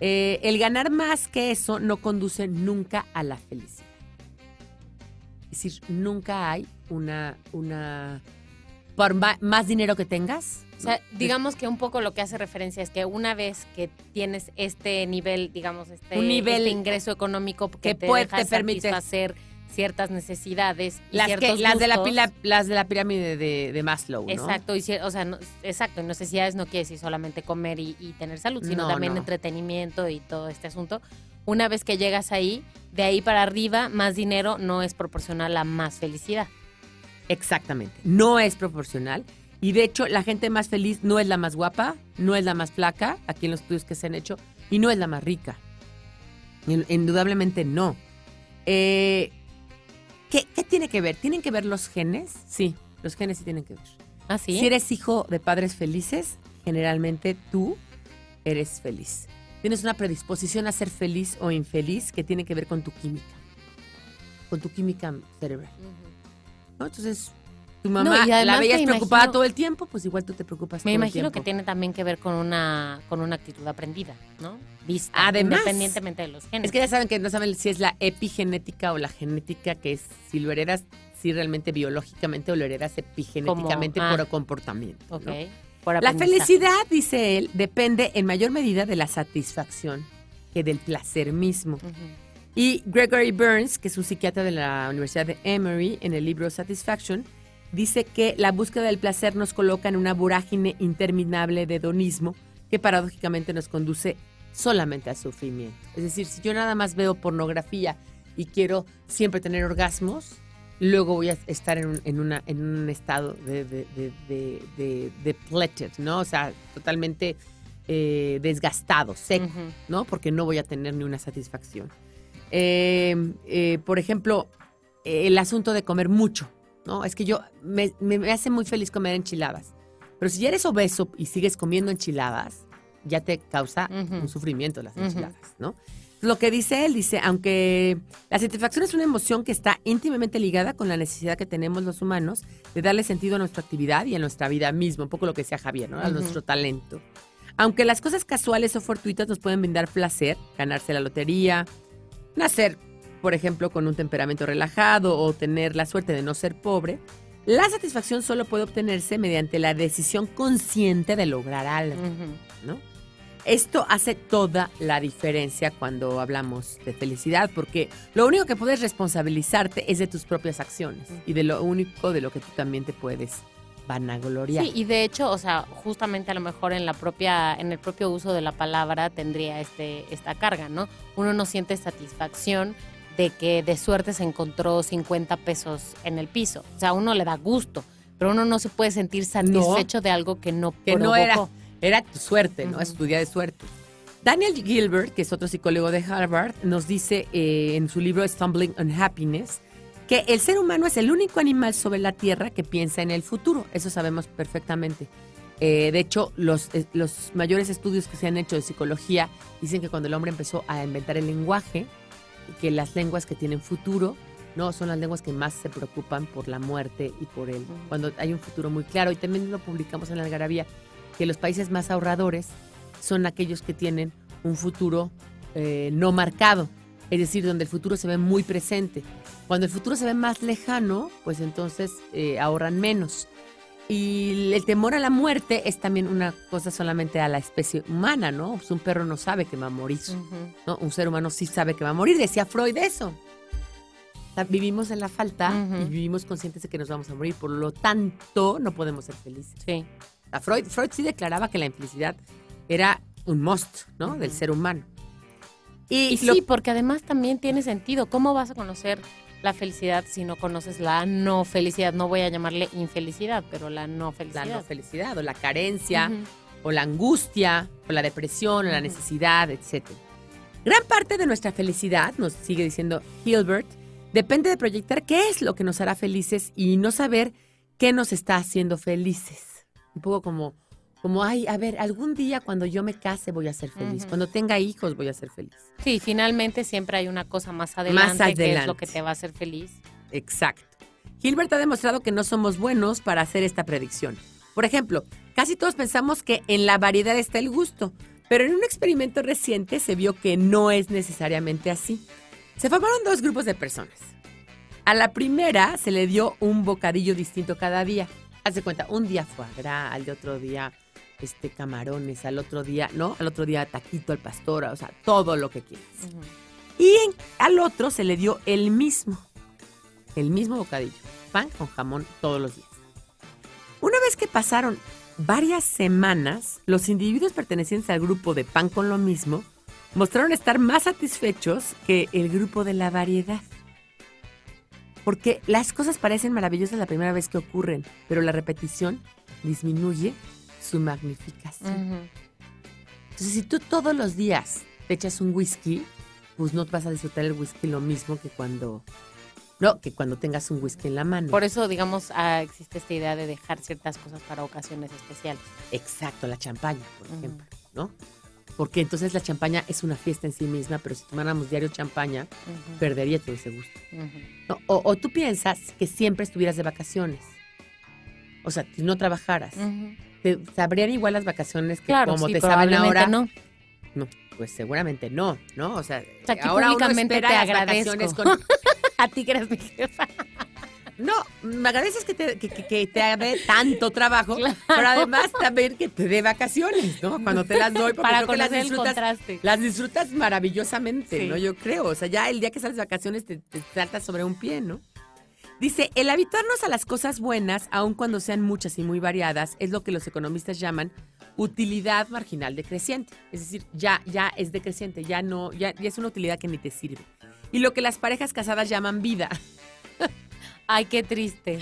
Eh, el ganar más que eso no conduce nunca a la felicidad. Es decir, nunca hay una, una, por más dinero que tengas. O sea, digamos que un poco lo que hace referencia es que una vez que tienes este nivel, digamos, este, Un nivel este ingreso económico que, que te puede- deja te permite- satisfacer ciertas necesidades y las, que, las, de la, pila- las de la pirámide de, de Maslow, ¿no? Exacto, y o sea, no- exacto, y necesidades no quiere decir solamente comer y, y tener salud, sino No, también entretenimiento y todo este asunto. Una vez que llegas ahí, de ahí para arriba, más dinero no es proporcional a más felicidad. Exactamente. No es proporcional. Y de hecho, la gente más feliz no es la más guapa, no es la más flaca, aquí en los estudios que se han hecho, y no es la más rica. In- Indudablemente no. Eh, ¿qué, qué tiene que ver? ¿Tienen que ver los genes? Sí, los genes sí tienen que ver. ¿Ah, sí? Si eres hijo de padres felices, generalmente tú eres feliz. Tienes una predisposición a ser feliz o infeliz que tiene que ver con tu química, con tu química cerebral. Entonces, tu mamá y además la veías preocupada imagino- todo el tiempo, pues igual tú te preocupas Me todo el imagino que tiene también que ver con una, con una actitud aprendida, ¿no? Vista, Además, independientemente de los genes. Es que ya saben que no saben si es la epigenética o la genética, que es si lo heredas si realmente biológicamente o lo heredas epigenéticamente Como- ah. por comportamiento. Ok, ¿no? por La felicidad, dice él, depende en mayor medida de la satisfacción que del placer mismo. Y Gregory Burns, que es un psiquiatra de la Universidad de Emory, en el libro Satisfaction, dice que la búsqueda del placer nos coloca en una vorágine interminable de hedonismo que paradójicamente nos conduce solamente al sufrimiento. Es decir, si yo nada más veo pornografía y quiero siempre tener orgasmos, luego voy a estar en un, en una, en un estado de, de, ¿no? O sea, totalmente eh, desgastado, seco. ¿no? Porque no voy a tener ni una satisfacción. Eh, eh, por ejemplo, el asunto de comer mucho, ¿no? Es que yo, me, me- me hace muy feliz comer enchiladas. Pero si ya eres obeso y sigues comiendo enchiladas, ya te causa un sufrimiento las enchiladas, ¿no? Lo que dice él, dice, aunque la satisfacción es una emoción que está íntimamente ligada con la necesidad que tenemos los humanos de darle sentido a nuestra actividad y a nuestra vida misma, un poco lo que decía Javier, ¿no? A nuestro talento. Aunque las cosas casuales o fortuitas nos pueden brindar placer, ganarse la lotería, nacer, por ejemplo, con un temperamento relajado o tener la suerte de no ser pobre, la satisfacción solo puede obtenerse mediante la decisión consciente de lograr algo. ¿no? Esto hace toda la diferencia cuando hablamos de felicidad, porque lo único que puedes responsabilizarte es de tus propias acciones y de lo único de lo que tú también te puedes vanagloriar. Sí, y de hecho, o sea, justamente a lo mejor en la propia, en el propio uso de la palabra tendría este, esta carga, ¿no? Uno no siente satisfacción de que de suerte se encontró 50 pesos en el piso. O sea, a uno le da gusto, pero uno no se puede sentir satisfecho de algo que no que no era, provocó. era tu suerte, ¿no? Ujú. Es tu día de suerte. Daniel Gilbert, que es otro psicólogo de Harvard, nos dice eh, en su libro Stumbling on Happiness que el ser humano es el único animal sobre la Tierra que piensa en el futuro. Eso sabemos perfectamente. Eh, de hecho, los, eh, los mayores estudios que se han hecho de psicología dicen que cuando el hombre empezó a inventar el lenguaje, que las lenguas que tienen futuro no son las lenguas que más se preocupan por la muerte y por el cuando hay un futuro muy claro. Y también lo publicamos en la algarabía que los países más ahorradores son aquellos que tienen un futuro eh, no marcado es decir donde el futuro se ve muy presente. Cuando el futuro se ve más lejano pues entonces eh, ahorran menos y el temor a la muerte es también una cosa solamente a la especie humana, ¿no? Pues un perro no sabe que va a morir. ¿no? Un ser humano sí sabe que va a morir, decía Freud eso. O sea, vivimos en la falta y vivimos conscientes de que nos vamos a morir, por lo tanto no podemos ser felices. Sí. O sea, Freud, Freud sí declaraba que la infelicidad era un must, ¿no? Del ser humano. Y, Y lo- sí, porque además también tiene sentido. ¿Cómo vas a conocer la felicidad si no conoces la no felicidad? No voy a llamarle infelicidad, pero la no la felicidad. no felicidad o la carencia o la angustia o la depresión o la necesidad, etc. Gran parte de nuestra felicidad, nos sigue diciendo Hilbert, depende de proyectar qué es lo que nos hará felices y no saber qué nos está haciendo felices. Un poco como, como ay, a ver, algún día cuando yo me case voy a ser feliz, cuando tenga hijos voy a ser feliz. Sí, finalmente siempre hay una cosa más adelante, que es adelante. lo que te va a hacer feliz. Exacto. Hilbert ha demostrado que no somos buenos para hacer esta predicción. Por ejemplo, casi todos pensamos que en la variedad está el gusto, pero en un experimento reciente se vio que no es necesariamente así. Se formaron dos grupos de personas. A la primera se le dio un bocadillo distinto cada día. Hace cuenta, un día foie gras, al de otro día este, camarones, al otro día, ¿no? Al otro día taquito al pastor, o sea, todo lo que quieras. Y en- al otro se le dio el mismo, el mismo bocadillo, pan con jamón todos los días. Una vez que pasaron varias semanas, los individuos pertenecientes al grupo de pan con lo mismo mostraron estar más satisfechos que el grupo de la variedad. Porque las cosas parecen maravillosas la primera vez que ocurren, pero la repetición disminuye su magnificación. Entonces, si tú todos los días te echas un whisky, pues no vas a disfrutar el whisky lo mismo que cuando no, que cuando tengas un whisky en la mano. Por eso, digamos, ah, existe esta idea de dejar ciertas cosas para ocasiones especiales. Exacto, la champaña, por ejemplo, ¿no? Porque entonces la champaña es una fiesta en sí misma, pero si tomáramos diario champaña, perdería todo ese gusto. O, o tú piensas que siempre estuvieras de vacaciones. O sea, si no trabajaras. ¿Te sabrían igual las vacaciones que Claro, como sí, te saben ahora? no. No, pues seguramente no, ¿no? O sea, sea, aquí ahora uno públicamente espera te agradezco. con- A ti que eres mi jefa. No, me agradeces que te, que, que- que te dé tanto trabajo, Claro. pero además también que te dé vacaciones, ¿no? Cuando te las doy, porque Para creo que las disfrutas, las disfrutas maravillosamente, Sí. ¿no? Yo creo. O sea, ya el día que sales de vacaciones te, te saltas sobre un pie, ¿no? Dice, el habituarnos a las cosas buenas, aun cuando sean muchas y muy variadas, es lo que los economistas llaman utilidad marginal decreciente. Es decir, ya, ya es decreciente, ya no, ya, ya es una utilidad que ni te sirve. Y lo que las parejas casadas llaman vida. Ay, qué triste.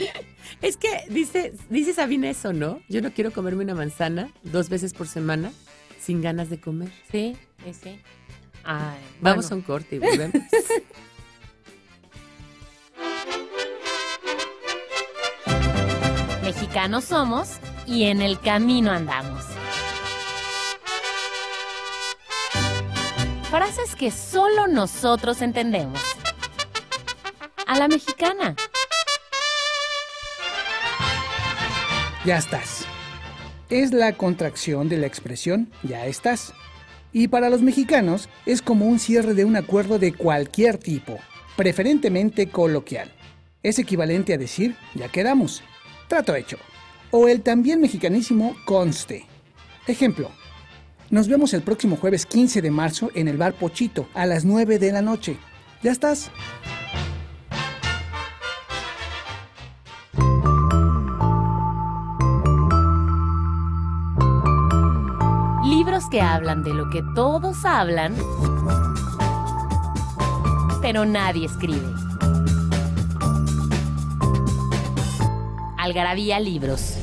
Es que dice, dice Sabina eso, ¿no? Yo no quiero comerme una manzana dos veces por semana sin ganas de comer. Sí, sí. Ay, Vamos bueno. a un corte y volvemos. Mexicanos somos y en el camino andamos. Frases que solo nosotros entendemos. A la mexicana. Ya estás. Es la contracción de la expresión ya estás. Y para los mexicanos es como un cierre de un acuerdo de cualquier tipo, preferentemente coloquial. Es equivalente a decir ya quedamos, trato hecho. O el también mexicanísimo conste. Ejemplo. Nos vemos el próximo jueves 15 de marzo en el bar Pochito a las 9 de la noche. ¿Ya estás? Libros que hablan de lo que todos hablan, pero nadie escribe. Algarabía Libros.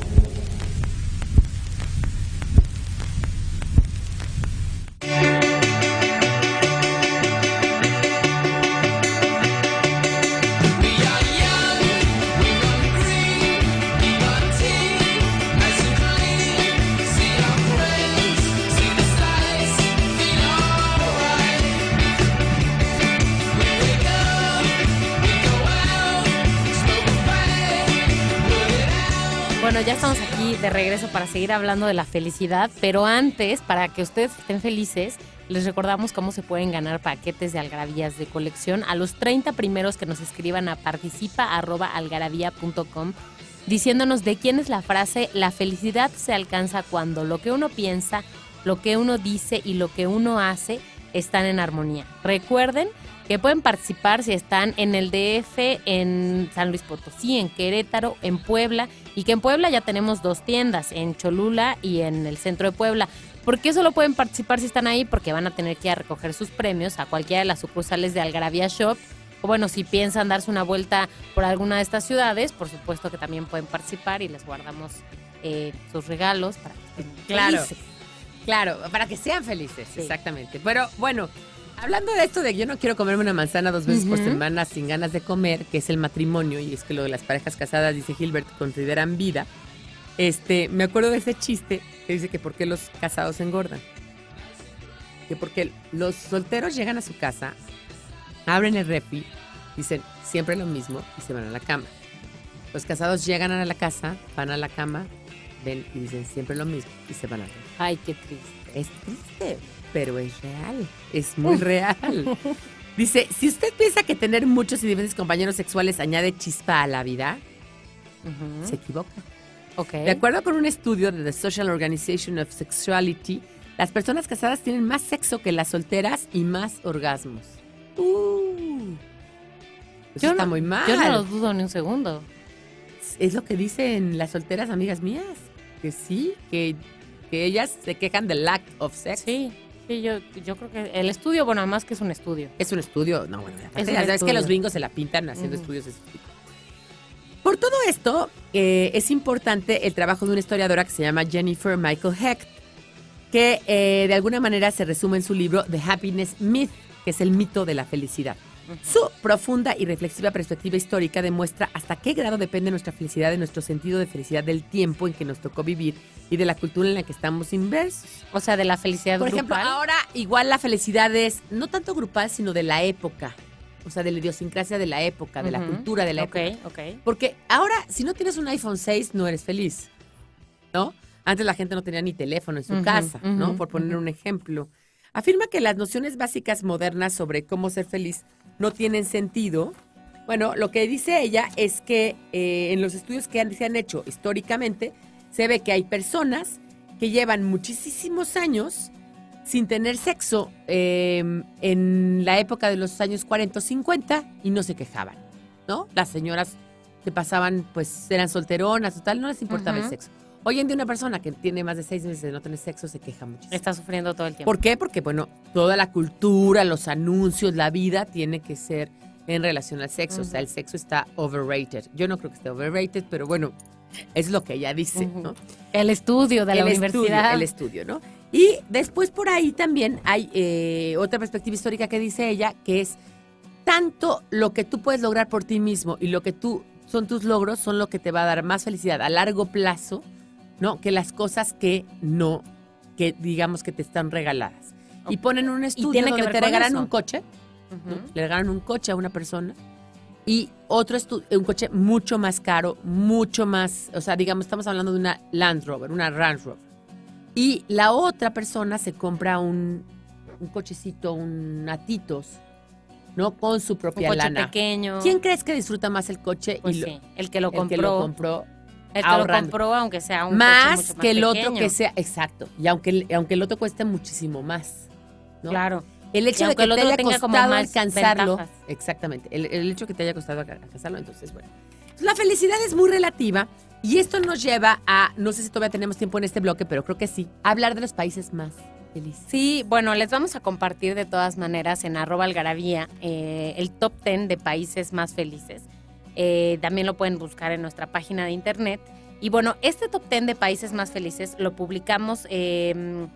Ya estamos aquí de regreso para seguir hablando de la felicidad, pero antes, para que ustedes estén felices, les recordamos cómo se pueden ganar paquetes de algarabías de colección a los 30 primeros que nos escriban a participa.algarabía.com diciéndonos de quién es la frase la felicidad se alcanza cuando lo que uno piensa, lo que uno dice y lo que uno hace están en armonía. Recuerden que pueden participar si están en el DF, en San Luis Potosí, en Querétaro, en Puebla, y que en Puebla ya tenemos dos tiendas, en Cholula y en el centro de Puebla. ¿Por qué solo pueden participar si están ahí? Porque van a tener que ir a recoger sus premios a cualquiera de las sucursales de Algarabía Shop. O bueno, si piensan darse una vuelta por alguna de estas ciudades, por supuesto que también pueden participar y les guardamos eh, sus regalos para que estén Claro. felices. Claro, para que sean felices, Sí. exactamente. Pero bueno, hablando de esto de que yo no quiero comerme una manzana dos veces por semana sin ganas de comer, que es el matrimonio, y es que lo de las parejas casadas, dice Gilbert, consideran vida. Este, me acuerdo de ese chiste que dice que por qué los casados engordan. Que porque los solteros llegan a su casa, abren el refri, dicen siempre lo mismo y se van a la cama. Los casados llegan a la casa, van a la cama, ven y dicen siempre lo mismo y se van a la cama. Ay, qué triste. Es triste, pero es real. Es muy real. Dice, si usted piensa que tener muchos y diferentes compañeros sexuales añade chispa a la vida, se equivoca. De acuerdo con un estudio de The Social Organization of Sexuality, las personas casadas tienen más sexo que las solteras y más orgasmos. Uh, eso Yo está no- muy mal. Yo no lo dudo ni un segundo. Es lo que dicen las solteras amigas mías. Que sí, que, que ellas se quejan del lack of sex. Sí, sí, yo, yo creo que el estudio, bueno, además que es un estudio. Es un estudio, no, bueno, aparte, Es ya sabes que estudio. los gringos se la pintan haciendo estudios de ese tipo. Por todo esto, eh, es importante el trabajo de una historiadora que se llama Jennifer Michael Hecht, que eh, de alguna manera se resume en su libro The Happiness Myth, que es el mito de la felicidad. Su profunda y reflexiva perspectiva histórica demuestra hasta qué grado depende nuestra felicidad de nuestro sentido de felicidad del tiempo en que nos tocó vivir y de la cultura en la que estamos inversos. O sea, de la felicidad Por ejemplo, grupal. ahora igual la felicidad es no tanto grupal, sino de la época. O sea, de la idiosincrasia de la época, de la cultura de la Ok, época. ok. Porque ahora, si no tienes un iPhone 6, no eres feliz. ¿No? Antes la gente no tenía ni teléfono en su casa, ¿no? Por poner un ejemplo. Afirma que las nociones básicas modernas sobre cómo ser feliz no tienen sentido. Bueno, lo que dice ella es que eh, en los estudios que han- se han hecho históricamente, se ve que hay personas que llevan muchísimos años sin tener sexo eh, en la época de los años 40 o 50 y no se quejaban, ¿no? Las señoras que pasaban, pues eran solteronas, total, no les importaba el sexo. Hoy en día una persona que tiene más de seis meses de no tener sexo se queja muchísimo. Está sufriendo todo el tiempo. ¿Por qué? Porque, bueno, toda la cultura, los anuncios, la vida tiene que ser en relación al sexo. O sea, el sexo está overrated. Yo no creo que esté overrated, pero bueno, es lo que ella dice. ¿no? El estudio de la el universidad. Estudio, el estudio, ¿no? Y después por ahí también hay eh, otra perspectiva histórica que dice ella, que es tanto lo que tú puedes lograr por ti mismo y lo que tú son tus logros son lo que te va a dar más felicidad a largo plazo, ¿no? Que las cosas que no, que digamos que te están regaladas. Y ponen un estudio tiene que ver te regalan eso. un coche, le regalan un coche a una persona y otro estu- un coche mucho más caro, mucho más, o sea, digamos, estamos hablando de una Land Rover, una Range Rover. Y la otra persona se compra un, un cochecito, un Atitos, ¿no? Con su Un propia coche lana. pequeño. ¿Quién crees que disfruta más el coche? Pues y lo- sí, el que lo el compró. que lo compró el que ahorrando. lo compró, aunque sea un más mucho que el otro que sea, exacto. Y aunque, el- aunque el otro cueste muchísimo más. ¿no? Claro. El hecho de que el te haya costado más alcanzarlo. ventajas. Exactamente. El, el hecho que te haya costado alca- alcanzarlo, entonces, bueno. La felicidad es muy relativa y esto nos lleva a, no sé si todavía tenemos tiempo en este bloque, pero creo que sí, a hablar de los países más felices. Sí, bueno, les vamos a compartir de todas maneras en arroba algarabía eh, el top 10 de países más felices. Eh, también lo pueden buscar en nuestra página de internet. Y bueno, este top 10 de países más felices lo publicamos eh,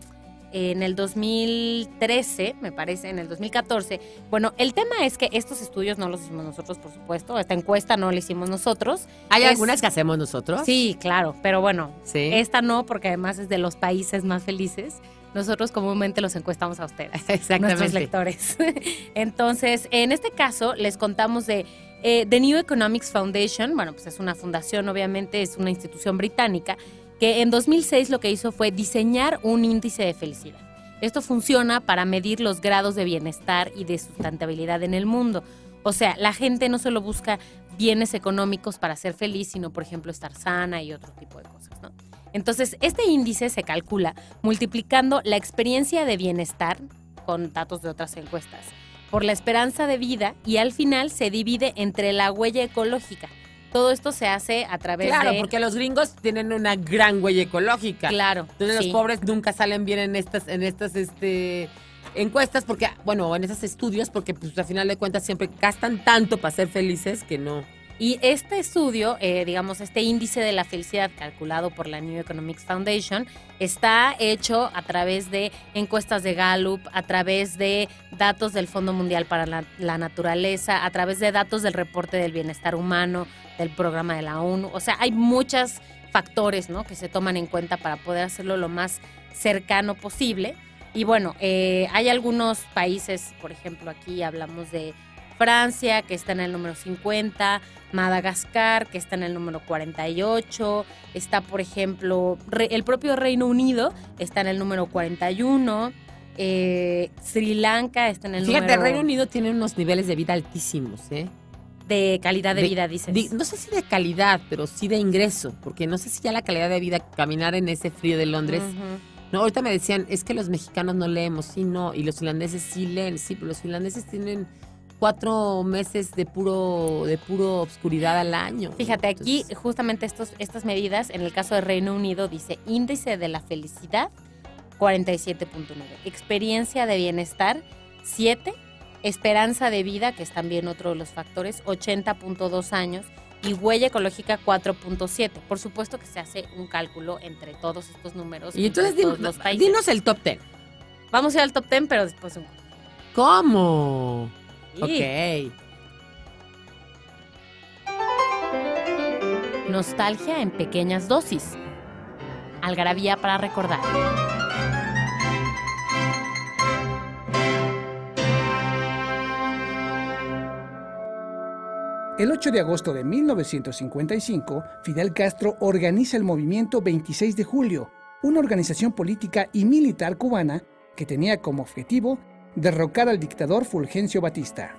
en el 2013, me parece, en el 2014. Bueno, el tema es que estos estudios no los hicimos nosotros, por supuesto. Esta encuesta no la hicimos nosotros. ¿Hay Es- algunas que hacemos nosotros? Sí, claro, pero bueno, Sí. esta no, porque además es de los países más felices. Nosotros comúnmente los encuestamos a ustedes, Exactamente. nuestros lectores. Entonces, en este caso, les contamos de eh, The New Economics Foundation. Bueno, pues es una fundación, obviamente, es una institución británica, que en 2006 lo que hizo fue diseñar un índice de felicidad. Esto funciona para medir los grados de bienestar y de sustentabilidad en el mundo. O sea, la gente no solo busca bienes económicos para ser feliz, sino, por ejemplo, estar sana y otro tipo de cosas, ¿no? Entonces, este índice se calcula multiplicando la experiencia de bienestar con datos de otras encuestas por la esperanza de vida y al final se divide entre la huella ecológica. Todo esto se hace a través Claro, de... porque los gringos tienen una gran huella ecológica. Claro. Entonces sí. los pobres nunca salen bien en estas, en estas, este encuestas porque, bueno, en esos estudios, porque pues al final de cuentas siempre gastan tanto para ser felices que no. Y este estudio, eh, digamos, este índice de la felicidad calculado por la New Economics Foundation, está hecho a través de encuestas de Gallup, a través de datos del Fondo Mundial para la, Naturaleza, a través de datos del reporte del bienestar humano, del programa de la ONU. O sea, hay muchos factores ¿no? que se toman en cuenta para poder hacerlo lo más cercano posible. Y bueno, eh, hay algunos países, por ejemplo, aquí hablamos de Francia, que está en el número 50, Madagascar, que está en el número 48, está, por ejemplo, el propio Reino Unido está en el número 41, eh, Sri Lanka está en el Fíjate, número Reino Unido tiene unos niveles de vida altísimos, ¿eh? de calidad de, vida, dices. Di- no sé si de calidad, pero sí de ingreso, porque no sé si ya la calidad de vida, caminar en ese frío de Londres. No, ahorita me decían, es que los mexicanos no leemos, sí, no, y los finlandeses sí leen, sí, pero los finlandeses tienen cuatro meses de puro, de puro obscuridad al año. Fíjate, aquí justamente estos, estas medidas, en el caso de Reino Unido, dice índice de la felicidad 47.9, experiencia de bienestar 7, esperanza de vida, que es también otro de los factores, 80.2 años, y huella ecológica 4.7. Por supuesto que se hace un cálculo entre todos estos números. y entonces todos los países. dinos el top ten. Vamos a ir al top 10, pero después un... ¿Cómo? Ok. Nostalgia en pequeñas dosis. Algarabía para recordar. El 8 de agosto de 1955, Fidel Castro organiza el movimiento 26 de julio, una organización política y militar cubana que tenía como objetivo derrocar al dictador Fulgencio Batista.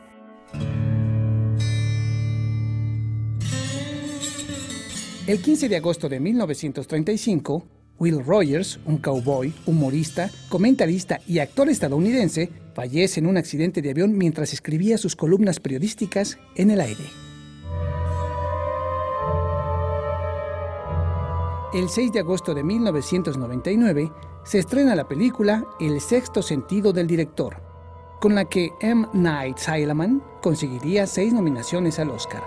El 15 de agosto de 1935, Will Rogers, un cowboy, humorista, comentarista y actor estadounidense, fallece en un accidente de avión mientras escribía sus columnas periodísticas en el aire. El 6 de agosto de 1999 se estrena la película El sexto sentido del director, con la que M. Night Shyamalan conseguiría seis nominaciones al Oscar.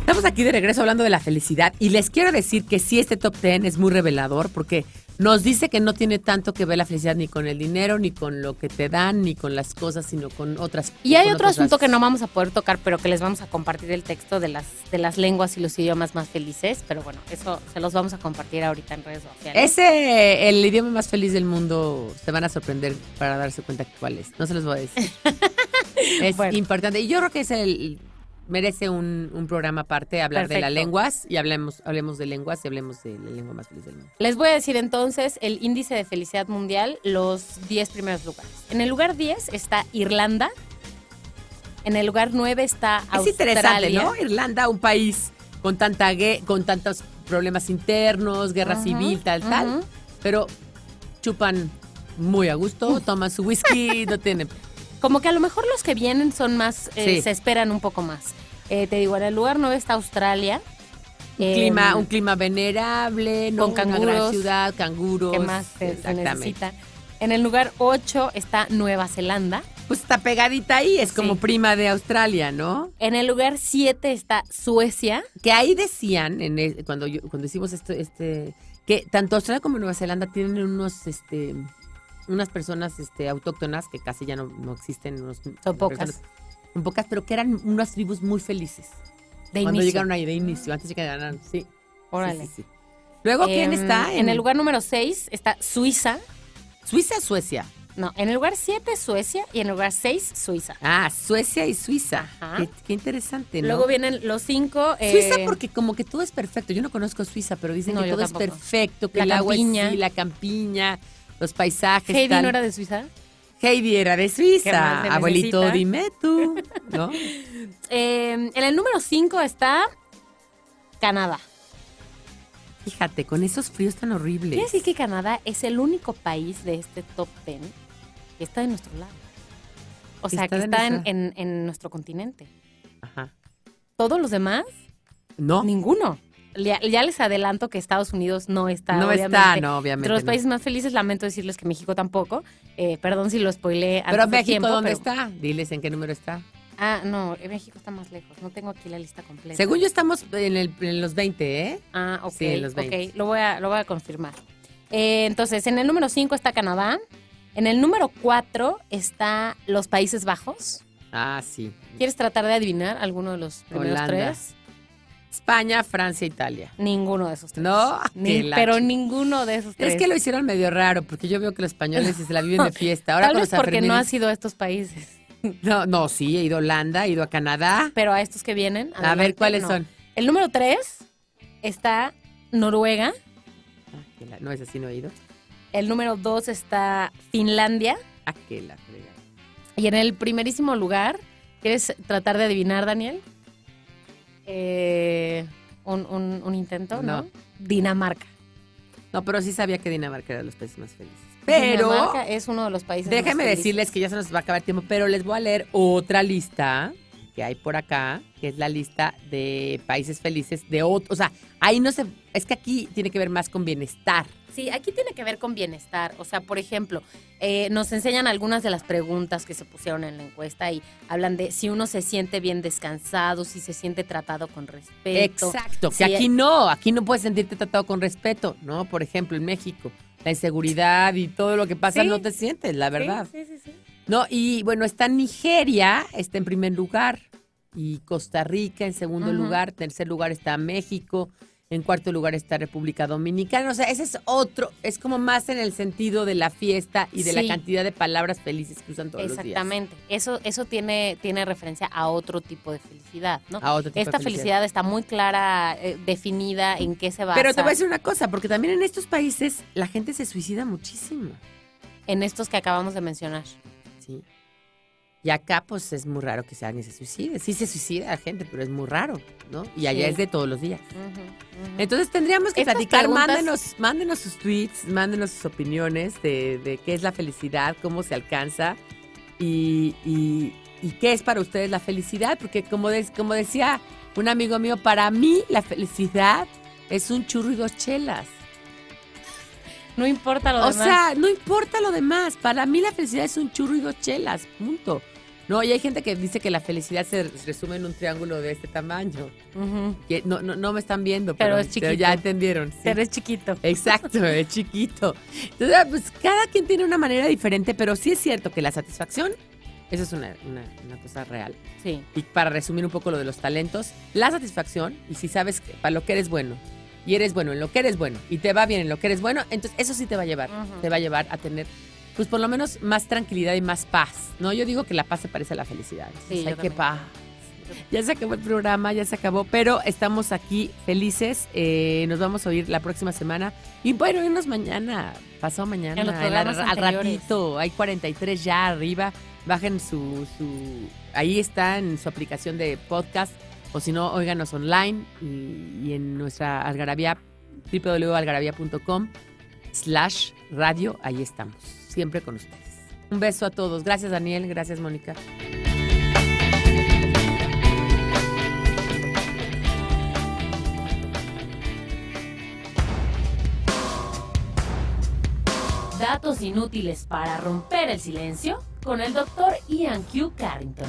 Estamos aquí de regreso hablando de la felicidad y les quiero decir que sí, este top 10 es muy revelador porque nos dice que no tiene tanto que ver la felicidad ni con el dinero, ni con lo que te dan, ni con las cosas, sino con otras Y hay otro asunto que no vamos a poder tocar, pero que les vamos a compartir el texto de las, de las lenguas y los idiomas más felices. Pero bueno, eso se los vamos a compartir ahorita en redes sociales. Ese, el idioma más feliz del mundo, se van a sorprender para darse cuenta cuál es. No se los voy a decir. es Bueno. importante. Y yo creo que es el merece un, un programa aparte, hablar de las lenguas y hablemos, hablemos de lenguas y hablemos de la lengua más feliz del mundo. Les voy a decir entonces el índice de felicidad mundial, los 10 primeros lugares. En el lugar 10 está Irlanda. En el lugar 9 está Es Australia. interesante, ¿no? Irlanda, un país con tanta con tantos problemas internos, guerra civil, tal, tal, pero chupan muy a gusto, toman su whisky, no tienen Como que a lo mejor los que vienen son más, eh, Sí. se esperan un poco más. Eh, te digo, en el lugar 9 está Australia. un Em, clima, un clima venerable, ¿no? con Una gran canguros, ciudad, canguros. ¿Qué más se, necesita? En el lugar 8 está Nueva Zelanda. Pues está pegadita ahí, es como Sí. prima de Australia, ¿no? En el lugar 7 está Suecia. Que ahí decían, en el- cuando, yo- cuando hicimos esto, este, que tanto Australia como Nueva Zelanda tienen unos, este, unas personas este, autóctonas que casi ya no, no existen. unos- Son pocas. personas- son pocas, pero que eran unas tribus muy felices. De cuando inicio. llegaron ahí de inicio, antes de que ganaran, sí. Órale. Sí, sí, sí. Luego, ¿quién Em, está? En el lugar número 6 está Suiza. Suiza, Suecia. No, en el lugar 7 Suecia y en el lugar 6 Suiza. Ah, Suecia y Suiza. Qué, qué interesante, ¿no? Luego vienen los 5. Suiza porque como que todo es perfecto. Yo no conozco Suiza, pero dicen No, que todo tampoco. es perfecto, que La el agua campiña. sí, la campiña, los paisajes. Heidi tal. no era de Suiza. Heidi era de ¿Qué Suiza. Abuelito, necesita? dime tú, ¿no? Eh, en el número 5 está Canadá. Fíjate, con esos fríos tan horribles. Quiere decir que Canadá es el único país de este top 10 que está de nuestro lado. O sea, Está que está en- en nuestro continente. Ajá. Todos los demás, No, ninguno. Ya, ya les adelanto que Estados Unidos no está. no obviamente. está, no, obviamente. Entre los no. países más felices, lamento decirles que México tampoco. Eh, perdón si lo spoileé antes Pero México, tiempo, ¿dónde pero- está? Diles en qué número está. Ah, no, eh, México está más lejos. No tengo aquí la lista completa. Según yo estamos en, el- en los 20, ¿eh? Ah, ok. Sí, en los ok, 20. lo voy a, lo voy a confirmar. Eh, entonces, en el número 5 está Canadá. En el número 4 está los Países Bajos. Ah, sí. ¿Quieres tratar de adivinar alguno de los primeros Holanda. tres? España, Francia, Italia. Ninguno de esos tres. No, Ni- que la pero ninguno de esos tres. Es que lo hicieron medio raro, porque yo veo que los españoles se la viven de fiesta. Ahora Tal vez porque no has ido a estos países. No, no, sí, he ido a Holanda, he ido a Canadá. Pero a estos que vienen. A ver, ¿cuáles no. son? El número 3 está Noruega. Ah, no, es así, no he ido. El número 2 está Finlandia. Ah, que la fregada. Y en el primerísimo lugar, ¿quieres tratar de adivinar, Daniel? Eh, un, un- un intento, ¿no? No. Dinamarca. No, pero sí sabía que Dinamarca era de los países más felices. Pero Dinamarca es uno de los países más déjenme decirles que ya se nos va a acabar el tiempo, pero les voy a leer otra lista que hay por acá, que es la lista de países felices de otros. O sea, ahí no se... Es que aquí tiene que ver más con bienestar. Sí, aquí tiene que ver con bienestar. O sea, por ejemplo, eh, nos enseñan algunas de las preguntas que se pusieron en la encuesta y hablan de si uno se siente bien descansado, si se siente tratado con respeto. Exacto, que Sí, aquí no, aquí no puedes sentirte tratado con respeto, ¿no? Por ejemplo, en México, la inseguridad y todo lo que pasa Sí. no te sientes, la verdad. Sí, sí, sí. sí. No, y bueno, está Nigeria, está en primer lugar, y Costa Rica en segundo lugar, tercer lugar está México, en cuarto lugar está República Dominicana, o sea, ese es otro, es como más en el sentido de la fiesta y de Sí. la cantidad de palabras felices que usan todos los días. Exactamente. Eso, eso tiene, tiene referencia a otro tipo de felicidad, ¿no? A otro tipo de Esta felicidad. está muy clara, eh, definida en qué se basa. Pero te voy a decir una cosa, porque también en estos países la gente se suicida muchísimo. En estos que acabamos de mencionar. Sí. Y acá, pues, es muy raro que se alguien se suicide. Sí se suicida la gente, pero es muy raro, ¿no? Y allá Sí. es de todos los días. Entonces tendríamos que platicar, preguntas- mándenos, mándenos sus tweets, mándenos sus opiniones de, de qué es la felicidad, cómo se alcanza y, y- y qué es para ustedes la felicidad. Porque como decía un amigo mío, para mí la felicidad es un churro y dos chelas. No importa lo O demás. sea, no importa lo demás. Para mí la felicidad es un churro y dos chelas. Punto. No, y hay gente que dice que la felicidad se resume en un triángulo de este tamaño. Que no, no, no me están viendo, Pero pero, es chiquito. ya entendieron. sí. Pero es chiquito. Exacto, es chiquito. Entonces, pues cada quien tiene una manera diferente, pero sí es cierto que la satisfacción, eso es una, una- una cosa real. Sí. Y para resumir un poco lo de los talentos, la satisfacción, y si sabes que para lo que eres bueno, y eres bueno en lo que eres bueno, y te va bien en lo que eres bueno, entonces eso sí te va a llevar, te va a llevar a tener, pues por lo menos más tranquilidad y más paz. No, yo digo que la paz se parece a la felicidad. Sí, Entonces, yo ay, qué también. paz. Ya se acabó el programa, ya se acabó, pero estamos aquí felices. eh, nos vamos a oír la próxima semana. Y bueno, irnos mañana, pasado mañana, En los al- programas al, ratito. Hay 43 ya arriba. Bajen su, su. Ahí está en su aplicación de podcast. O si no, óiganos online y, en nuestra algarabía, www.algarabía.com slash radio. Ahí estamos, siempre con ustedes. Un beso a todos. Gracias, Daniel. Gracias, Mónica. Datos inútiles para romper el silencio con el doctor Ian Q. Carrington.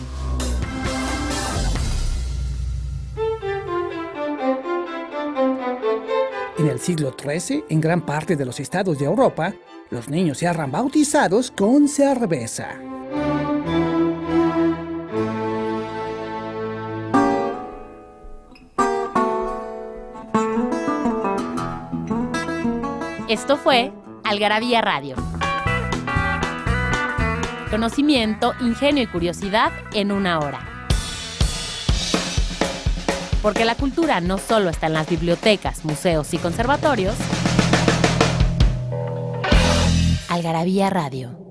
En el siglo XIII, en gran parte de los estados de Europa, los niños eran bautizados con cerveza. Esto fue Algarabía Radio. Conocimiento, ingenio y curiosidad en una hora. Porque la cultura no solo está en las bibliotecas, museos y conservatorios. Algarabía Radio.